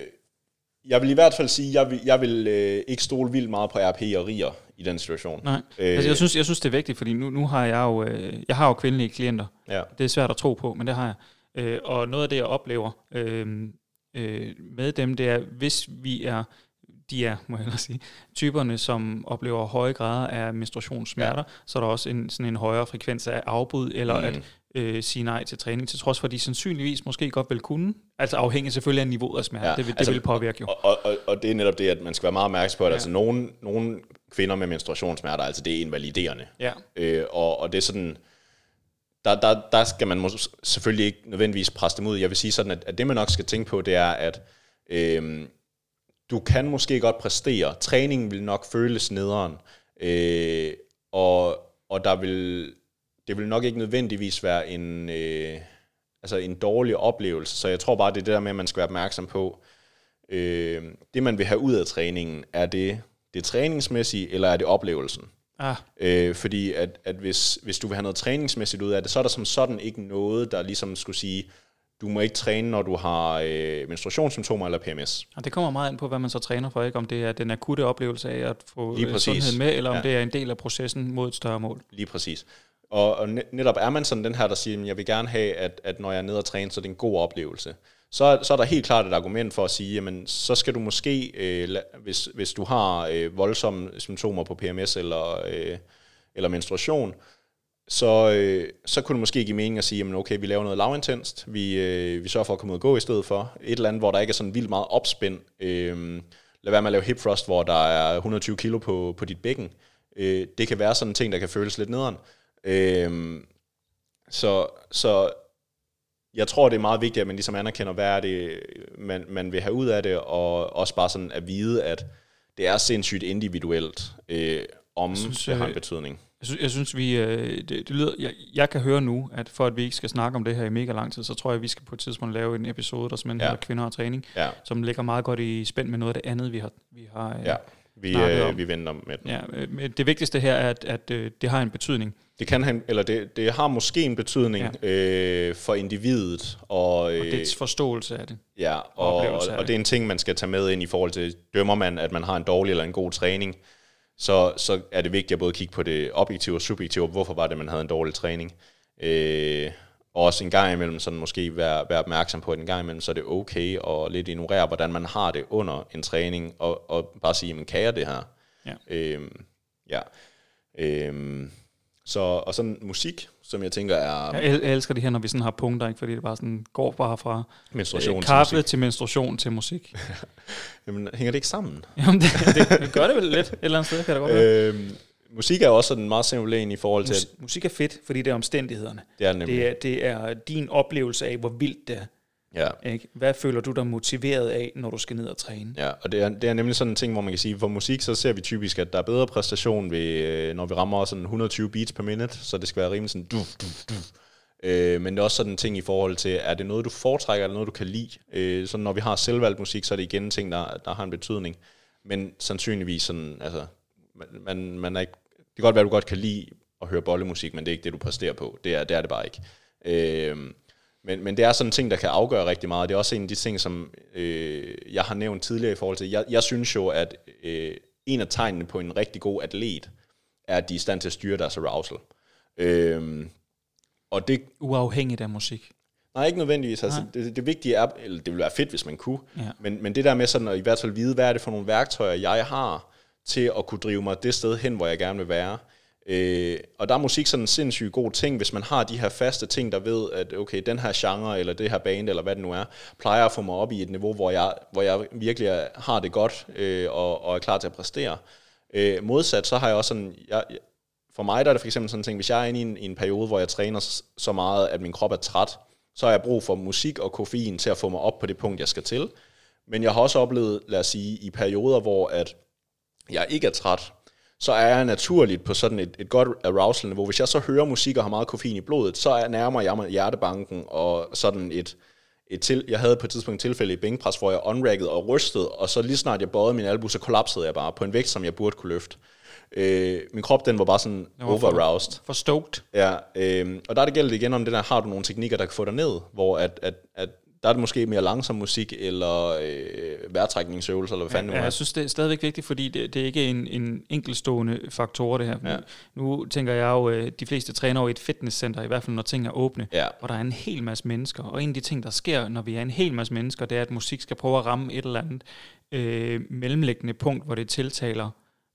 jeg vil i hvert fald sige, jeg vil, jeg vil øh, ikke stole vildt meget på RP og riger i den situation. Nej. Øh, altså, jeg synes, jeg synes, det er vigtigt, fordi nu, nu har jeg jo, øh, jeg har jo kvindelige klienter. Ja. Det er svært at tro på, men det har jeg. Øh, og noget af det, jeg oplever øh, øh, med dem, det er, hvis vi er, de er, må jeg sige, typerne, som oplever høje grader af menstruationssmerter, ja. så er der også en, sådan en højere frekvens af afbud, eller mm. at øh, sige nej til træning, til trods for, at de sandsynligvis måske godt vil kunne. Altså afhængig selvfølgelig af niveauet af smerte. Ja, det, vil, altså, det vil påvirke jo. Og, og, og, det er netop det, at man skal være meget opmærksom på, at ja. altså nogle, nogle kvinder med menstruationssmerter, altså det er invaliderende. Ja. Øh, og, og det er sådan, der, der, der skal man mås- selvfølgelig ikke nødvendigvis presse dem ud. Jeg vil sige sådan, at, at det man nok skal tænke på, det er, at øh, du kan måske godt præstere. Træningen vil nok føles nederen. Øh, og, og der vil, det vil nok ikke nødvendigvis være en, øh, altså en dårlig oplevelse. Så jeg tror bare, det er det der med, at man skal være opmærksom på, øh, det man vil have ud af træningen, er det det træningsmæssige, eller er det oplevelsen? Ah, Øh, fordi at, at hvis, hvis du vil have noget træningsmæssigt ud af det, så er der som sådan ikke noget, der ligesom skulle sige, du må ikke træne, når du har øh, menstruationssymptomer eller PMS. og det kommer meget an på, hvad man så træner for, ikke? Om det er den akutte oplevelse af at få øh, sundheden med, eller om Ja. det er en del af processen mod et større mål. Lige præcis. Og, og netop er man sådan den her, der siger, at jeg vil gerne have, at, at når jeg er nede og træne, så er det en god oplevelse. Så, så er der helt klart et argument for at sige, jamen så skal du måske, øh, la- hvis, hvis du har øh, voldsomme symptomer på PMS eller, øh, eller menstruation, så, øh, så kunne det måske give mening at sige, jamen okay, vi laver noget lavintenst, vi, øh, vi sørger for at komme ud og gå i stedet for. Et eller andet, hvor der ikke er sådan vildt meget opspænd. Øh, lad være med at lave hip thrust, hvor der er 120 kilo på, på dit bækken. Øh, det kan være sådan en ting, der kan føles lidt nederen. Øh, så, så jeg tror, det er meget vigtigt, at man ligesom anerkender, hvad er det, man, man vil have ud af det, og også bare sådan at vide, at det er sindssygt individuelt, øh, om synes, synes, det har en øh, betydning. Jeg synes, jeg synes vi, øh, det, det lyder, jeg, jeg kan høre nu, at for at vi ikke skal snakke om det her i mega lang tid, så tror jeg, at vi skal på et tidspunkt lave en episode, der simpelthen ja. hedder Kvinder og Træning, Ja, som ligger meget godt i spænd med noget af det andet, vi har, vi har øh, ja. Vi, øh, om. vi venter med den. ja øh, det vigtigste her er, at, at øh, det har en betydning. Det kan have, en- eller det, det har måske en betydning ja. øh, for individet, og, øh, Og dets forståelse af det. Ja, og, og, og det. det er en ting, man skal tage med ind i forhold til, dømmer man, at man har en dårlig eller en god træning, så, så er det vigtigt at både kigge på det objektive og subjektive, hvorfor var det, man havde en dårlig træning. Øh, og også en gang imellem sådan måske være, være opmærksom på, at en gang imellem, så er det okay at lidt ignorere, hvordan man har det under en træning, og, og bare sige, men kan jeg det her? Ja. Øhm, ja. Øhm, så, og sådan musik, som jeg tænker er Jeg el- elsker det her, når vi sådan har punkter, ikke? fordi det bare sådan går bare fra menstruation øh, til kaffe musik. til menstruation til musik. Jamen, hænger det ikke sammen? Jamen, det, det, det gør det vel lidt et eller andet sted, kan det godt være. Øhm, musik er også sådan meget simpel en i forhold til, Mus- musik er fedt, fordi det er omstændighederne. det er nemlig. Det er, det er din oplevelse af, hvor vildt det er. Ja. Ikke? Hvad føler du dig motiveret af, når du skal ned og træne? Ja, og det er, det er nemlig sådan en ting, hvor man kan sige, for musik, så ser vi typisk, at der er bedre præstation, ved, øh, når vi rammer sådan 120 beats per minute, så det skal være rimelig sådan duf, duf, duf. Øh, men det er også sådan en ting i forhold til, er det noget, du foretrækker, eller noget, du kan lide? Øh, så når vi har selvvalgt musik, så er det igen en ting, der, der har en betydning. Men sandsynligvis sådan, altså, man, man, er ikke, kan godt være, at du godt kan lide at høre bollemusik, men det er ikke det, du præsterer på. Det er det, er det bare ikke. Øh, men, men det er sådan en ting, der kan afgøre rigtig meget. Det er også en af de ting, som øh, jeg har nævnt tidligere i forhold til. Jeg, jeg synes jo, at øh, en af tegnene på en rigtig god atlet, er, at de er i stand til at styre deres arousal. Øh, og det, Uafhængigt af musik. nej, ikke nødvendigvis. Altså, det, det vigtige er, eller det ville være fedt, hvis man kunne, Ja. men, men det der med sådan at i hvert fald vide, hvad er det for nogle værktøjer, jeg har til at kunne drive mig det sted hen, hvor jeg gerne vil være. Øh, og der er musik sådan en sindssygt god ting, hvis man har de her faste ting, der ved, at okay, den her genre, eller det her band, eller hvad det nu er, plejer at få mig op i et niveau, hvor jeg, hvor jeg virkelig er, har det godt, øh, og, og er klar til at præstere. Øh, modsat, så har jeg også sådan, jeg, for mig der er det for eksempel sådan en ting, hvis jeg er inde i en, i en periode, hvor jeg træner så meget, at min krop er træt, så har jeg brug for musik og koffein til at få mig op på det punkt, jeg skal til. Men jeg har også oplevet, lad os sige, i perioder, hvor at jeg ikke er træt, så er jeg naturligt på sådan et, et godt arousal-niveau. Hvis jeg så hører musik og har meget koffein i blodet, så er, nærmer jeg mig hjertebanken og sådan et, et til, jeg havde på et tidspunkt et tilfælde i bænkpres, hvor jeg unraggede og rystede, og så lige snart jeg bøjede min albu, så kollapsede jeg bare på en vægt, som jeg burde kunne løfte. Øh, min krop, den var bare sådan var for- over-aroused. For stoked. Ja, øh, og der er det gælder igen om det der, har du nogle teknikker, der kan få dig ned, hvor at, at, at der er det måske mere langsom musik, eller øh, vejrtrækningsøvelser, eller hvad fanden Ja, nu er. jeg synes, det er stadigvæk vigtigt, fordi det, det er ikke en, en enkeltstående faktor, det her. Ja. Nu tænker jeg jo, øh, de fleste træner jo i et fitnesscenter, i hvert fald når ting er åbne, Ja. hvor der er en hel masse mennesker. Og en af de ting, der sker, når vi er en hel masse mennesker, det er, at musik skal prøve at ramme et eller andet øh, mellemliggende punkt, hvor det tiltaler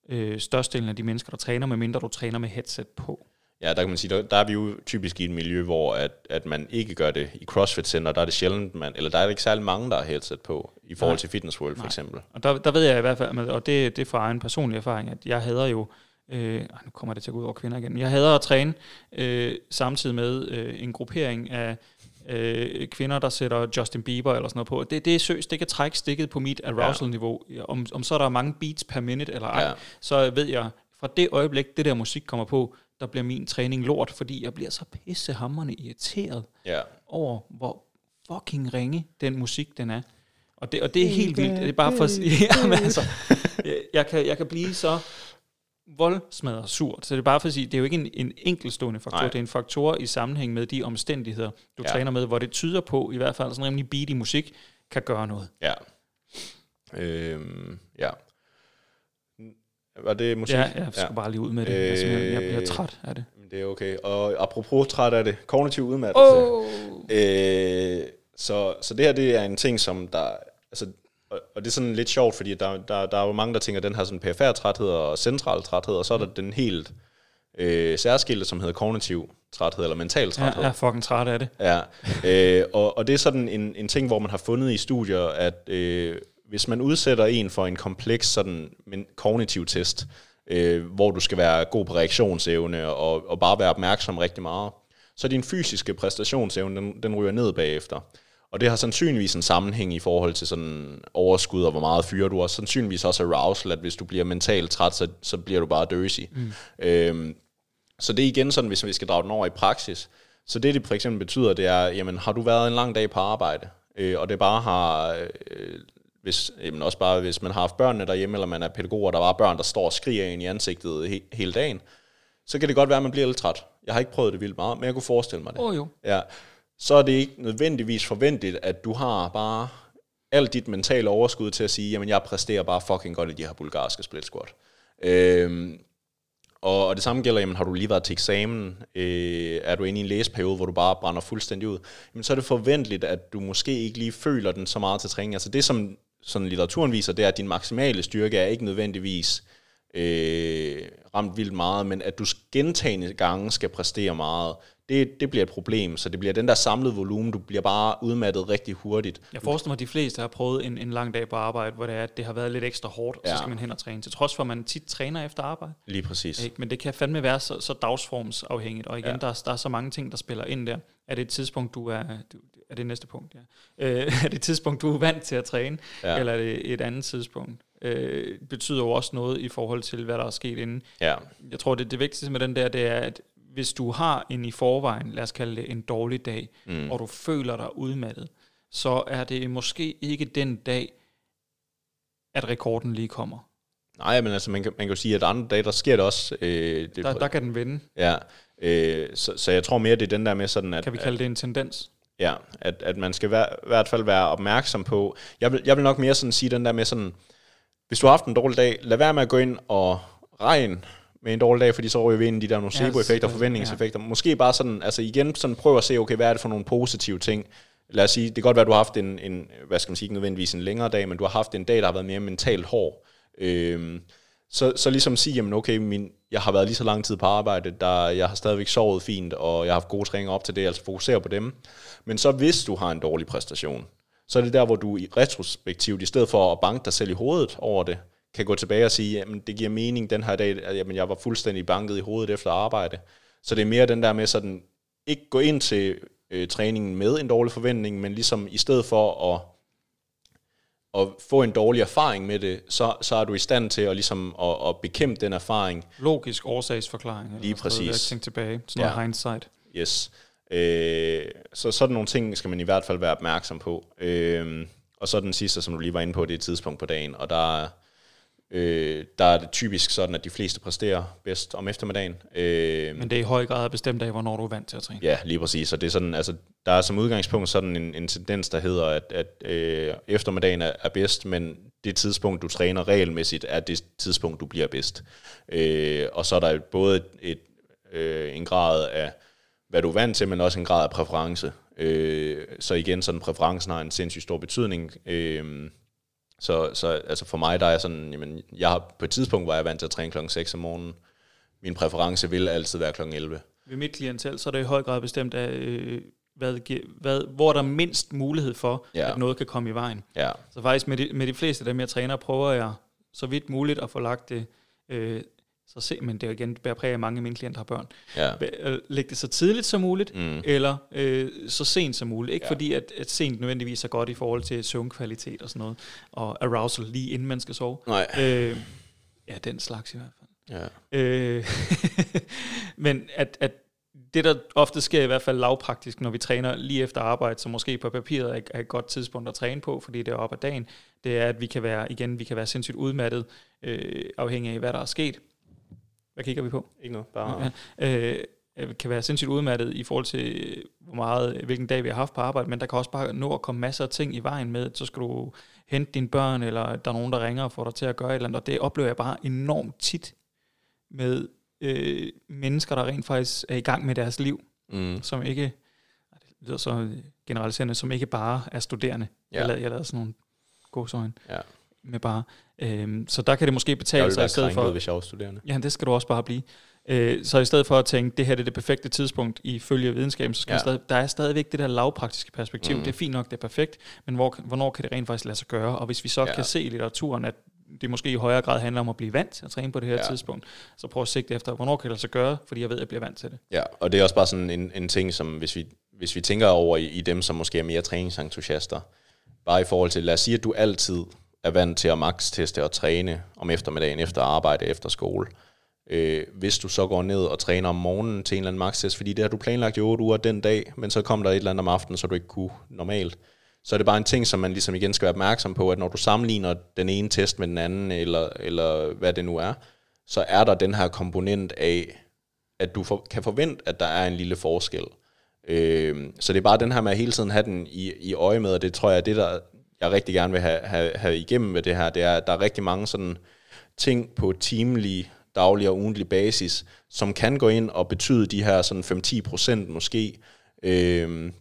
øh, størstedelen af de mennesker, der træner, medmindre du træner med headset på. Ja, der kan man sige, der, der er vi jo typisk i et miljø, hvor at, at man ikke gør det i CrossFit Center, der er det sjældent, man, eller der er ikke særlig mange, der har headset på, i forhold Nej. til Fitness World for eksempel. Og der, der ved jeg i hvert fald, og det, det er fra egen personlig erfaring, at jeg hader jo, øh, nu kommer det til at gå ud over kvinder igen, jeg hader at træne øh, samtidig med øh, en gruppering af øh, kvinder, der sætter Justin Bieber eller sådan noget på. Det, det er søst, det kan trække stikket på mit arousal-niveau. Om, om så er der mange beats per minute eller ej, Ja. ja. så ved jeg, fra det øjeblik, det der musik kommer på, der bliver min træning lort, fordi jeg bliver så pissehammerende irriteret Ja. over, hvor fucking ringe den musik, den er. Og det, og det er helt vildt. Det er bare for at sige, jamen, altså, jeg, kan, jeg kan blive så voldsmadret surt. Så det er bare for at sige, det er jo ikke en, en enkeltstående faktor, Nej. det er en faktor i sammenhæng med de omstændigheder, du ja. træner med, hvor det tyder på, i hvert fald sådan rimelig beat i musik, kan gøre noget. Ja. Øhm, ja. Var det musik? Ja, jeg skal bare lige ud med det. Øh, jeg, jeg bliver Øh, træt af det. Det er okay. Og apropos træt af det, kognitiv udmattelse. Oh. Øh, så, så det her, det er en ting, som der... Altså, og, og det er sådan lidt sjovt, fordi der, der, der er jo mange, der tænker, at den har sådan PFR-træthed og central træthed, og så er der den helt øh, særskilte, som hedder kognitiv træthed, eller mental træthed. Jeg er fucking træt af det. Ja, øh, og, og det er sådan en, en ting, hvor man har fundet i studier, at øh, hvis man udsætter en for en kompleks sådan men kognitiv test, øh, hvor du skal være god på reaktionsevne og, og bare være opmærksom rigtig meget, så din fysiske præstationsevne, den, den ryger ned bagefter. Og det har sandsynligvis en sammenhæng i forhold til sådan overskud og hvor meget fyre du har. Sandsynligvis også arousal, at hvis du bliver mentalt træt, så, så bliver du bare døsig. Mm. Øhm, så det er igen sådan, hvis vi skal drage den over i praksis. Så det, det for eksempel betyder, det er, jamen har du været en lang dag på arbejde, øh, og det bare har, øh, hvis, jamen også bare hvis man har haft børnene derhjemme, eller man er pædagog, og der var børn, der står og skriger ind i ansigtet he, hele dagen, så kan det godt være, at man bliver lidt træt. Jeg har ikke prøvet det vildt meget, men jeg kunne forestille mig det. Oh, jo. Ja. Så er det ikke nødvendigvis forventeligt, at du har bare alt dit mentale overskud til at sige, jamen jeg præsterer bare fucking godt i de her bulgarske split squat. Øhm, og, og det samme gælder, jamen har du lige været til eksamen, øh, er du inde i en læseperiode, hvor du bare brænder fuldstændig ud, jamen så er det forventeligt, at du måske ikke lige føler den så meget til træning. Altså det, som sådan litteraturen viser, det er, at din maksimale styrke er ikke nødvendigvis øh, ramt vildt meget, men at du gentagende gange skal præstere meget, det, det bliver et problem. Så det bliver den der samlede volumen, du bliver bare udmattet rigtig hurtigt. Jeg forestiller mig, at de fleste har prøvet en, en lang dag på arbejde, hvor det, er, at det har været lidt ekstra hårdt, og ja. så skal man hen og træne. Til trods for, at man tit træner efter arbejde. Lige præcis. Ikke? Men det kan fandme være så, så dagsformsafhængigt. Og igen, ja. der, der er så mange ting, der spiller ind der. Er det et tidspunkt, du er... Du, er det næste punkt, ja. Øh, er det et tidspunkt, du er vant til at træne, ja. eller er det et andet tidspunkt? Øh, betyder jo også noget i forhold til, hvad der er sket inden. Ja. Jeg tror, det, det vigtigste med den der, det er, at hvis du har en i forvejen, lad os kalde det en dårlig dag, mm. og du føler dig udmattet, så er det måske ikke den dag, at rekorden lige kommer. Nej, men altså man kan, man kan jo sige, at andre dage, der sker det også. Øh, det, der, der kan den vende. Ja, øh, så, så jeg tror mere, det er den der med sådan, at... Kan vi kalde at, det en tendens? Ja, at, at man skal være, i hvert fald være opmærksom på... Jeg vil, jeg vil nok mere sådan sige den der med sådan... Hvis du har haft en dårlig dag, lad være med at gå ind og regn med en dårlig dag, fordi så ryger vi ind i de der nocebo-effekter, forventningseffekter. Ja. Måske bare sådan, altså igen, sådan prøv at se, okay, hvad er det for nogle positive ting? Lad os sige, det kan godt være, at du har haft en, en hvad skal man sige, ikke nødvendigvis en længere dag, men du har haft en dag, der har været mere mentalt hård. Øh, så, så ligesom sige, jamen okay, min, jeg har været lige så lang tid på arbejde, der, jeg har stadigvæk sovet fint, og jeg har haft gode træninger op til det, altså fokusere på dem. Men så hvis du har en dårlig præstation, så er det der, hvor du i retrospektivt, i stedet for at banke dig selv i hovedet over det, kan gå tilbage og sige, jamen det giver mening den her dag, at jamen, jeg var fuldstændig banket i hovedet efter arbejde. Så det er mere den der med sådan, ikke gå ind til øh, træningen med en dårlig forventning, men ligesom i stedet for at, at få en dårlig erfaring med det, så, så er du i stand til at, ligesom, at, at bekæmpe den erfaring. Logisk årsagsforklaring. Lige præcis. Jeg tænke tilbage. Sådan noget ja. hindsight. Yes. Øh, så sådan nogle ting skal man i hvert fald være opmærksom på. Øh, og så den sidste, som du lige var inde på, det er et tidspunkt på dagen, og der Øh, der er det typisk sådan, at de fleste præsterer bedst om eftermiddagen. Øh, Men det er i høj grad bestemt af, hvornår du er vant til at træne. Ja, lige præcis. Så det er sådan, altså, der er som udgangspunkt sådan en, en tendens, der hedder, at, at øh, eftermiddagen er, er bedst, men det tidspunkt, du træner regelmæssigt, er det tidspunkt, du bliver bedst. Øh, og så er der både et, et, øh, en grad af, hvad du er vant til, men også en grad af præference. Øh, så igen, sådan præferencen har en sindssygt stor betydning. Øh, så, så altså for mig, der er sådan, jamen, jeg har på et tidspunkt, hvor jeg er vant til at træne klokken 6 om morgenen. Min præference vil altid være klokken 11. Ved mit klientel, så er det i høj grad bestemt af, øh, hvad, hvad, hvor der er mindst mulighed for, ja. at noget kan komme i vejen. Ja. Så faktisk med de, med de fleste af dem, jeg træner, prøver jeg så vidt muligt at få lagt det øh, så se, men det er igen bærer præg af, at mange af mine klienter har børn. Ja. Øh, læg det så tidligt som muligt, mm. eller øh, så sent som muligt. Ikke ja. fordi, at, at sent nødvendigvis er godt i forhold til søvnkvalitet og sådan noget, og arousal lige inden man skal sove. Nej. Øh, ja, den slags i hvert fald. Ja. Øh, men at, at det, der ofte sker i hvert fald lavpraktisk, når vi træner lige efter arbejde, som måske på papiret er, er et godt tidspunkt at træne på, fordi det er op ad dagen, det er, at vi kan være, igen, vi kan være sindssygt udmattet, øh, afhængig af, hvad der er sket. Hvad kigger vi på? Ikke noget, bare... Ja. Øh, kan være sindssygt udmattet i forhold til, hvor meget, hvilken dag vi har haft på arbejde, men der kan også bare nå at komme masser af ting i vejen med, så skal du hente dine børn, eller der er nogen, der ringer og får dig til at gøre et eller andet, og det oplever jeg bare enormt tit med øh, mennesker, der rent faktisk er i gang med deres liv, mm. som ikke, det lyder så generaliserende, som ikke bare er studerende. Ja. Jeg, lavede, jeg lavede sådan nogle godsøjne. Ja med bare. Øhm, så der kan det måske betale sig i stedet for... hvis jeg var studerende. Ja, det skal du også bare blive. Øh, så i stedet for at tænke, det her det er det perfekte tidspunkt i følge videnskaben, så skal ja. stadig, der er stadigvæk det der lavpraktiske perspektiv. Mm. Det er fint nok, det er perfekt, men hvor, hvornår kan det rent faktisk lade sig gøre? Og hvis vi så ja. kan se i litteraturen, at det måske i højere grad handler om at blive vant til at træne på det her ja. tidspunkt, så prøv at sigte efter, hvornår kan det sig gøre, fordi jeg ved, at jeg bliver vant til det. Ja, og det er også bare sådan en, en ting, som hvis vi, hvis vi tænker over i, i dem, som måske er mere træningsentusiaster, bare i forhold til, lad os sige, at du altid er vant til at max-teste og træne om eftermiddagen efter arbejde, efter skole. Øh, hvis du så går ned og træner om morgenen til en eller anden max-test, fordi det har du planlagt i 8 uger den dag, men så kom der et eller andet om aftenen, så du ikke kunne normalt. Så er det bare en ting, som man ligesom igen skal være opmærksom på, at når du sammenligner den ene test med den anden, eller, eller hvad det nu er, så er der den her komponent af, at du for, kan forvente, at der er en lille forskel. Øh, så det er bare den her med at hele tiden have den i, i øje med, og det tror jeg er det, der, jeg rigtig gerne vil have, have, have igennem med det her, det er, at der er rigtig mange sådan ting på timelig, daglig og ugentlig basis, som kan gå ind og betyde de her sådan 5-10 procent måske øh,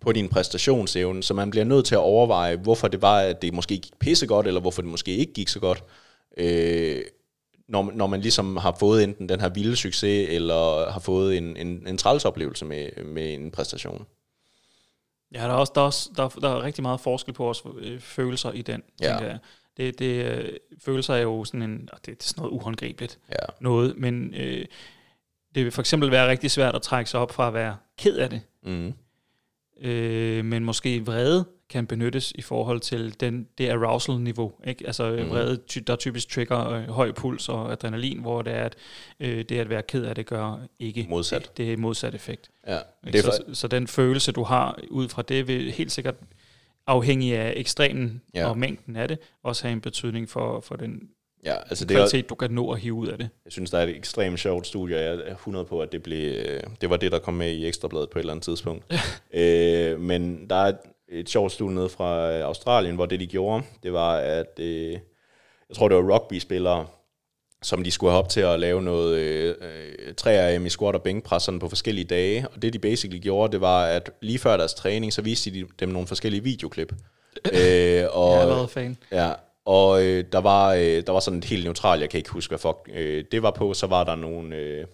på din præstationsevne, så man bliver nødt til at overveje, hvorfor det var, at det måske gik pissegodt, eller hvorfor det måske ikke gik så godt. Øh, når, når man ligesom har fået enten den her vilde succes, eller har fået en, en, en træls oplevelse med, med en præstation. Ja, der er, også, der, er også, der, er, der er rigtig meget forskel på vores øh, følelser i den, Ja. jeg. Det, det, øh, følelser er jo sådan en, det, det er sådan noget uhåndgribeligt Ja. noget, men øh, det vil for eksempel være rigtig svært at trække sig op fra at være ked af det, Mm. øh, men måske vrede kan benyttes i forhold til den, det arousal-niveau. Ikke? Altså mm. vrede, der typisk trigger øh, høj puls og adrenalin, hvor det er, at øh, det at være ked af det gør ikke Modsat. Det er modsat effekt. Ja. Det er så, for, så, så den følelse, du har ud fra det, vil helt sikkert afhængig af ekstremen Ja. og mængden af det, også have en betydning for, for den ja, altså det er, du kan nå at hive ud af det. jeg synes, der er et ekstremt sjovt studie, og jeg er 100 på, at det, blev, øh, det var det, der kom med i Ekstrabladet på et eller andet tidspunkt. øh, men der er et, sjovt studie nede fra øh, Australien, hvor det, de gjorde, det var, at øh, jeg tror, det var rugby-spillere, som de skulle have op til at lave noget øh, øh, 3 i squat og bænkpres sådan på forskellige dage. Og det, de basically gjorde, det var, at lige før deres træning, så viste de dem nogle forskellige videoklip. øh, og, Jeg har været fan. Ja, og øh, der, var, øh, der var sådan et helt neutralt, jeg kan ikke huske, hvad fuck øh, det var på. Så var der nogle... Øh,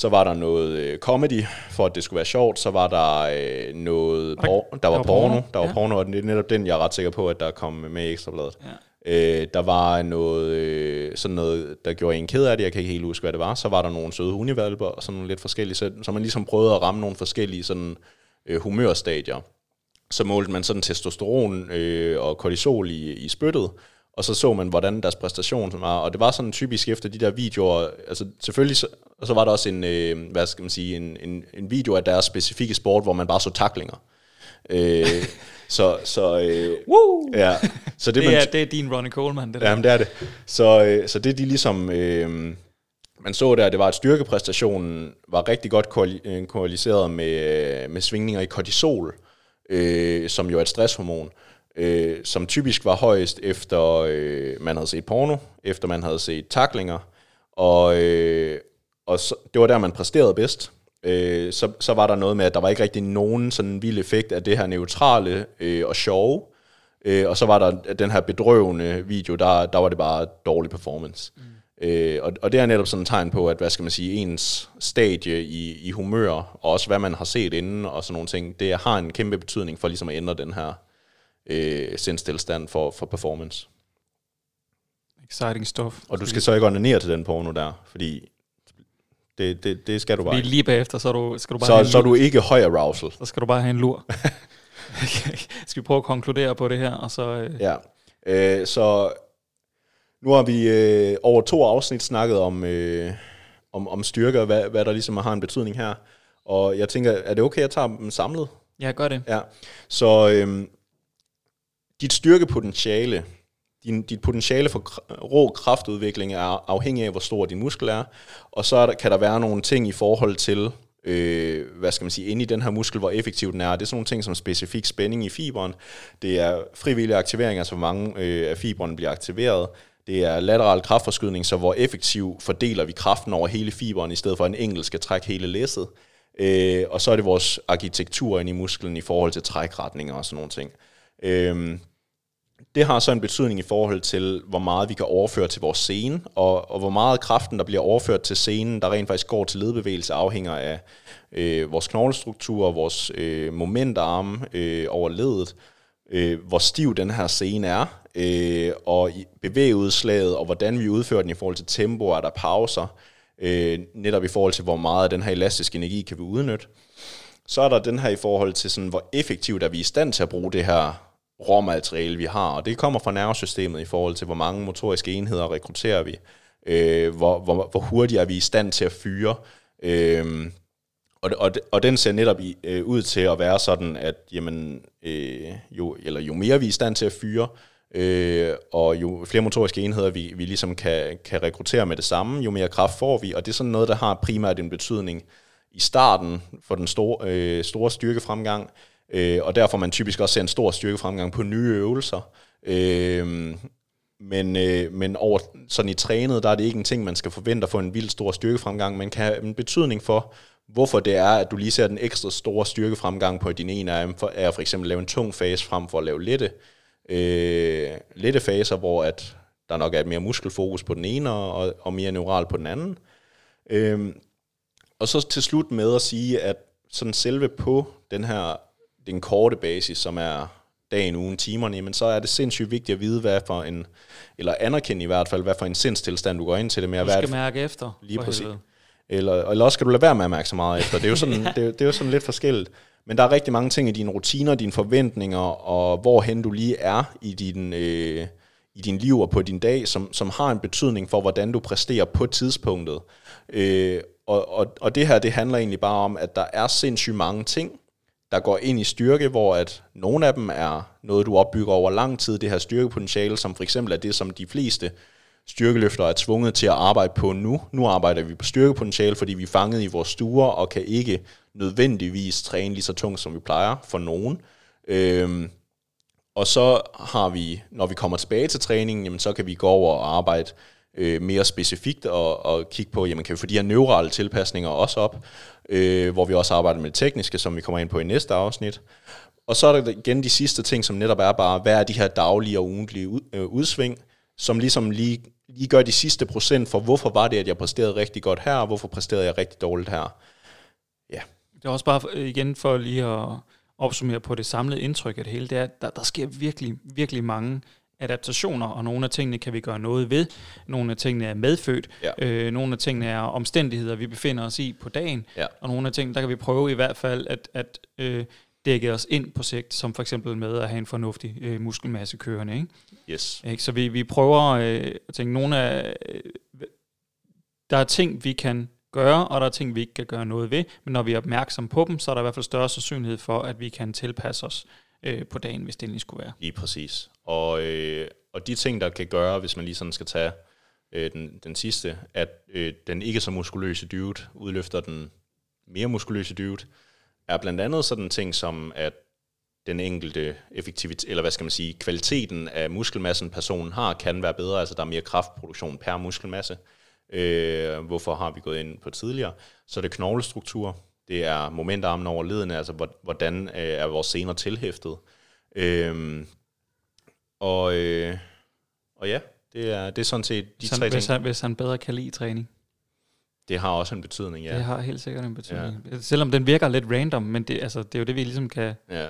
så var der noget øh, comedy, for at det skulle være sjovt. Så var der øh, noget... Var der- Por- der var der var porno. porno, Der var ja. porno, og det er netop den, jeg er ret sikker på, at der kom med i Ekstrabladet. Ja. Øh, der var noget, øh, sådan noget, der gjorde en ked af det. Jeg kan ikke helt huske, hvad det var. Så var der nogle søde hundevalper og sådan nogle lidt forskellige. Så, så man ligesom prøvede at ramme nogle forskellige sådan, øh, humørstadier. Så målte man sådan testosteron øh, og kortisol i, i spyttet, og så så man, hvordan deres præstation var. Og det var sådan typisk efter de der videoer, altså selvfølgelig, så, og så var der også en, øh, hvad skal man sige, en, en, en video af deres specifikke sport, hvor man bare så taklinger. Øh, så, så, øh, Woo! ja, så det, Det, man, er, det er din Ronnie Coleman, det der. Jamen, det er det. Så, øh, så det de ligesom... Øh, man så der, det var, at styrkepræstationen var rigtig godt øh, korreliseret med, med svingninger i kortisol, øh, som jo er et stresshormon, øh, som typisk var højest efter øh, man havde set porno, efter man havde set taklinger, og, øh, og så, det var der, man præsterede bedst. Øh, så, så var der noget med, at der var ikke rigtig nogen sådan vild effekt af det her neutrale øh, og sjove, Øh, og så var der den her bedrøvende video, der, der var det bare dårlig performance. Mm. Øh, og, og det er netop sådan et tegn på, at hvad skal man sige, ens stadie i, i humør, og også hvad man har set inden, og sådan nogle ting, det har en kæmpe betydning for ligesom at ændre den her øh, sindstilstand for, for performance. Exciting stuff. Og du skal så ikke onanere til den porno der, fordi det, det, det skal du bare Fordi lige bagefter, så, er du, skal du bare Så, så er du ikke høj arousal. så skal du bare have en lur. skal vi prøve at konkludere på det her, og så... Øh, Ja. Øh, så nu har vi øh, over to afsnit snakket om, øh, om, om styrker, hvad, hvad der ligesom har en betydning her. Og jeg tænker, er det okay, at jeg tager dem samlet? ja, gør det. Ja. Så øh, dit styrkepotentiale, din, dit potentiale for kr- rå kraftudvikling er afhængig af, hvor stor din muskel er. Og så er der, kan der være nogle ting i forhold til, øh, hvad skal man sige, inde i den her muskel, hvor effektiv den er. Det er sådan nogle ting som specifik spænding i fiberen. Det er frivillig aktivering, altså hvor mange øh, af fiberen bliver aktiveret. Det er lateral kraftforskydning, så hvor effektiv fordeler vi kraften over hele fiberen, i stedet for at en enkelt skal trække hele læsset. Øh, og så er det vores arkitektur inde i musklen i forhold til trækretninger og sådan nogle ting. Øh, det har så en betydning i forhold til, hvor meget vi kan overføre til vores scene, og, og hvor meget kraften, der bliver overført til scenen, der rent faktisk går til ledbevægelse, afhænger af øh, vores knoglestruktur, vores øh, momentarme øh, over ledet, øh, hvor stiv den her scene er, øh, og i bevægeudslaget, og hvordan vi udfører den i forhold til tempo, er der pauser, øh, netop i forhold til, hvor meget af den her elastiske energi kan vi udnytte. Så er der den her i forhold til, sådan, hvor effektivt er vi i stand til at bruge det her råmateriale, vi har. Og det kommer fra nervesystemet i forhold til, hvor mange motoriske enheder rekrutterer vi. Øh, hvor, hvor, hvor hurtigt er vi i stand til at fyre. Øh, og, og, og den ser netop i, øh, ud til at være sådan, at jamen, øh, jo, eller jo mere vi er i stand til at fyre, øh, og jo flere motoriske enheder vi, vi ligesom kan, kan rekruttere med det samme, jo mere kraft får vi. Og det er sådan noget, der har primært en betydning i starten for den store, øh, store styrkefremgang, øh, og derfor man typisk også ser en stor styrkefremgang på nye øvelser. Øh, men, øh, men over, sådan i trænet, der er det ikke en ting, man skal forvente at få en vild stor styrkefremgang, men kan have en betydning for, hvorfor det er, at du lige ser den ekstra store styrkefremgang på din ene arm, for, er for eksempel at lave en tung fase frem for at lave lette, øh, lette faser, hvor at der nok er et mere muskelfokus på den ene, og, og mere neural på den anden. Øhm, og så til slut med at sige, at sådan selve på den her, den korte basis, som er dagen, ugen, timerne, men så er det sindssygt vigtigt at vide, hvad for en, eller anerkende i hvert fald, hvad for en sindstilstand du går ind til det med. Du skal mærke efter. Lige præcis. helvede. eller, eller også skal du lade være med at mærke så meget efter. Det er jo sådan, det, er, det er jo sådan lidt forskelligt. Men der er rigtig mange ting i dine rutiner, dine forventninger, og hvorhen du lige er i din, øh, i din liv og på din dag, som, som har en betydning for, hvordan du præsterer på tidspunktet. Øh, og, og, og det her, det handler egentlig bare om, at der er sindssygt mange ting, der går ind i styrke, hvor at nogle af dem er noget, du opbygger over lang tid, det her styrkepotentiale, som for eksempel er det, som de fleste styrkeløfter er tvunget til at arbejde på nu. Nu arbejder vi på styrkepotentiale, fordi vi er fanget i vores stuer og kan ikke nødvendigvis træne lige så tungt, som vi plejer for nogen. Øhm, og så har vi, når vi kommer tilbage til træningen, jamen, så kan vi gå over og arbejde øh, mere specifikt og, og kigge på, jamen kan vi få de her neurale tilpasninger også op, øh, hvor vi også arbejder med det tekniske, som vi kommer ind på i næste afsnit. Og så er der igen de sidste ting, som netop er bare, hvad er de her daglige og ugentlige ud, øh, udsving, som ligesom lige, lige gør de sidste procent for, hvorfor var det, at jeg præsterede rigtig godt her, og hvorfor præsterede jeg rigtig dårligt her. Ja, Det er også bare igen for lige at opsummere på det samlede indtryk af det hele, det er, at der, der sker virkelig, virkelig mange adaptationer, og nogle af tingene kan vi gøre noget ved. Nogle af tingene er medfødt. Ja. Øh, nogle af tingene er omstændigheder, vi befinder os i på dagen. Ja. Og nogle af tingene, der kan vi prøve i hvert fald at, at øh, dække os ind på sigt, som for eksempel med at have en fornuftig øh, muskelmasse kørende. Ikke? yes. Ikke? Så vi, vi prøver øh, at tænke, nogle af, øh, der er ting, vi kan gøre, og der er ting, vi ikke kan gøre noget ved, men når vi er opmærksom på dem, så er der i hvert fald større sandsynlighed for, at vi kan tilpasse os øh, på dagen, hvis det endelig skulle være. Lige præcis. Og, øh, og de ting, der kan gøre, hvis man lige sådan skal tage øh, den, den sidste, at øh, den ikke så muskuløse dude udløfter den mere muskuløse dude, er blandt andet sådan ting som, at den enkelte effektivitet, eller hvad skal man sige, kvaliteten af muskelmassen, personen har, kan være bedre, altså der er mere kraftproduktion per muskelmasse. Øh, hvorfor har vi gået ind på tidligere? Så er det knoglestruktur, det er momentarmen over ledene, altså hvordan øh, er vores sener tilhæftet. Øh, og, øh, og ja, det er, det er sådan set de Hvis tre hvis, ting. han, hvis han bedre kan lide træning. Det har også en betydning, Ja. ja. Det har helt sikkert en betydning. Ja. Selvom den virker lidt random, men det, altså, det er jo det, vi ligesom kan... ja.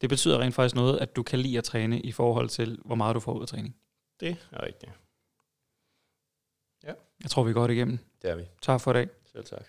Det betyder rent faktisk noget, at du kan lide at træne i forhold til, hvor meget du får ud af træning. Det er rigtigt. Jeg tror, vi går det igennem. Det er vi. Tak for i dag. Selv tak.